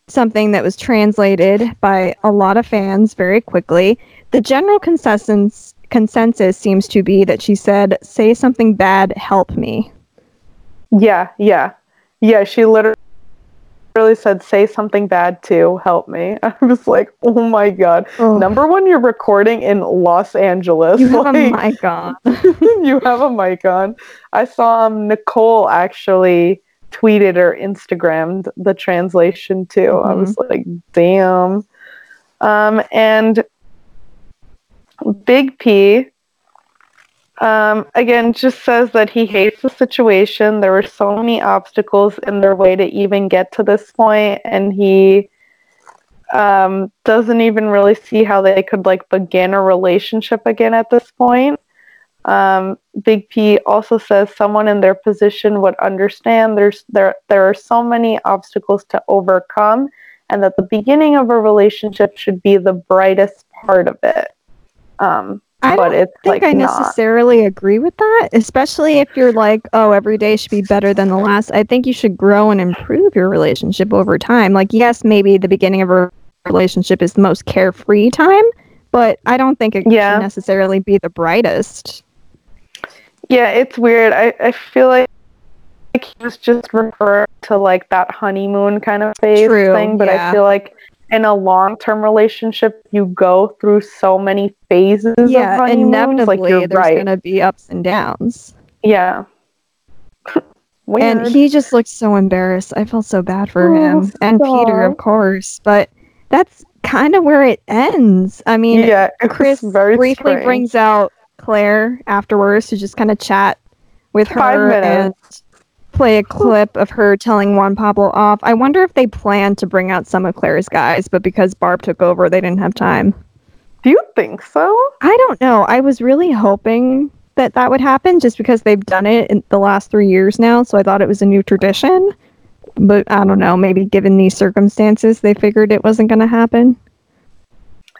something that was translated by a lot of fans very quickly. The general consensus consensus seems to be that she said, "Say something bad, help me." Yeah, yeah. Yeah, she literally said say something bad to help me. I was like, "Oh my god." Number one, you're recording in Los Angeles. You have a mic on. you have a mic on. I saw um, Nicole actually tweeted or Instagrammed the translation too. I was like, damn. Um, and Big P, um, again, just says that he hates the situation. There were so many obstacles in their way to even get to this point, and he um, doesn't even really see how they could like begin a relationship again at this point. Um, Big P also says someone in their position would understand there's there there are so many obstacles to overcome and that the beginning of a relationship should be the brightest part of it. Um, I but don't it's think like I not. necessarily agree with that, especially if you're like, oh, every day should be better than the last. I think you should grow and improve your relationship over time. Like, yes, maybe the beginning of a relationship is the most carefree time, but I don't think it Yeah. should necessarily be the brightest. Yeah, it's weird. I, I feel like like he was just referring to like that honeymoon kind of phase True, thing, but yeah. I feel like in a long term relationship you go through so many phases yeah, of inevitably, like there's right. going to be ups and downs. Yeah. And he just looked so embarrassed. I felt so bad for Oh, him. And Peter, of course. But that's kind of where it ends. I mean, yeah, Chris briefly strange. brings out Claire afterwards to just kind of chat with Five her and minutes. Play a clip of her telling Juan Pablo off. I wonder if they planned to bring out some of Claire's guys, but because Barb took over, they didn't have time. Do you think so? I don't know. I was really hoping that that would happen just because they've done it in the last three years now. So I thought it was a new tradition. But I don't know. Maybe given these circumstances, they figured it wasn't going to happen.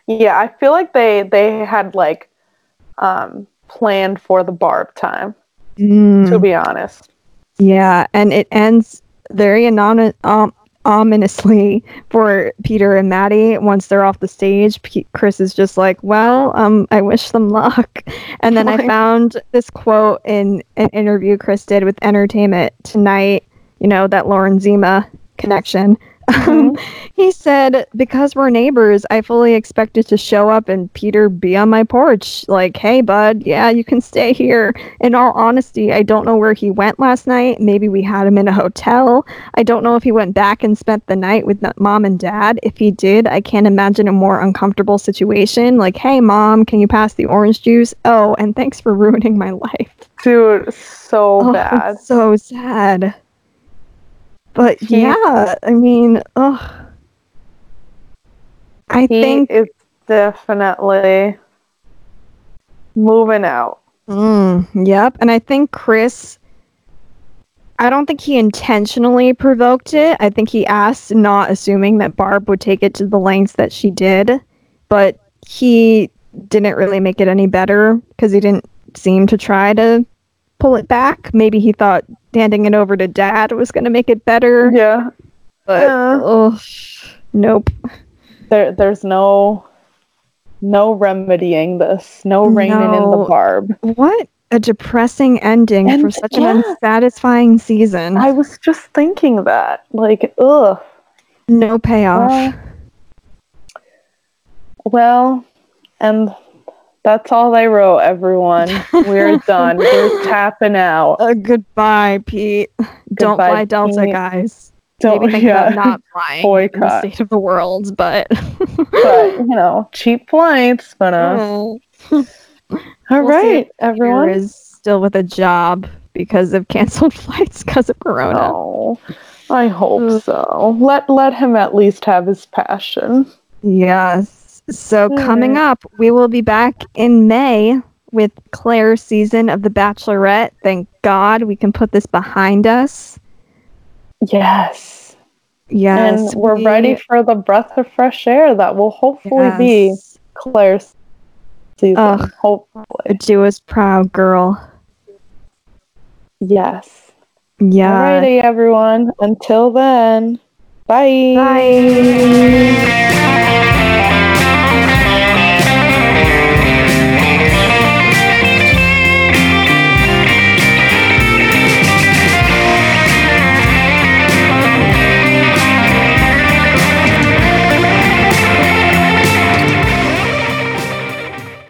Yeah, I feel like they they had like um planned for the barb time, to Mm, be honest. Yeah. And it ends very anon- um, ominously for Peter and Maddie once they're off the stage. P- Chris is just like, well, um, I wish them luck. And then I found this quote in an interview Chris did with Entertainment Tonight, you know, that Lauren Zima connection. Um, he said, Because we're neighbors, I fully expected to show up and Peter be on my porch. Like, hey, bud, yeah, you can stay here. In all honesty, I don't know where he went last night. Maybe we had him in a hotel. I don't know if he went back and spent the night with mom and dad. If he did, I can't imagine a more uncomfortable situation. Like, hey, mom, can you pass the orange juice? Oh, and thanks for ruining my life. Dude, so Oh, bad. so sad. But He- yeah, I mean, ugh. I think it's definitely moving out. Mm, yep. And I think Chris, I don't think he intentionally provoked it. I think he asked, not assuming that Barb would take it to the lengths that she did. But he didn't really make it any better because he didn't seem to try to pull it back. Maybe he thought handing it over to dad was going to make it better. Yeah. But, Yeah. ugh, nope. There there's no no remedying this. No reining in the barb. What a depressing ending And- for such yeah. an unsatisfying season. I was just thinking that. Like, ugh. no payoff. Well, well, and that's all they wrote, everyone. We're done. We're tapping out. Uh, goodbye, Pete. Don't Goodbye, fly Delta, Pete. guys. Don't Maybe think yeah. about not flying in the state of the world, but but you know, cheap flights, but uh all We'll see right, if everyone. Peter is still with a job because of canceled flights because of Corona. Oh, I hope so. Let let him at least have his passion. Yes. So coming up, we will be back in May with Claire's season of The Bachelorette. Thank God we can put this behind us. Yes. Yes, and we're we- ready for the breath of fresh air that will hopefully be. Claire's season. Ugh. Hopefully. Do us proud, girl. Yes. Yeah. Alrighty, everyone. Until then, bye. Bye.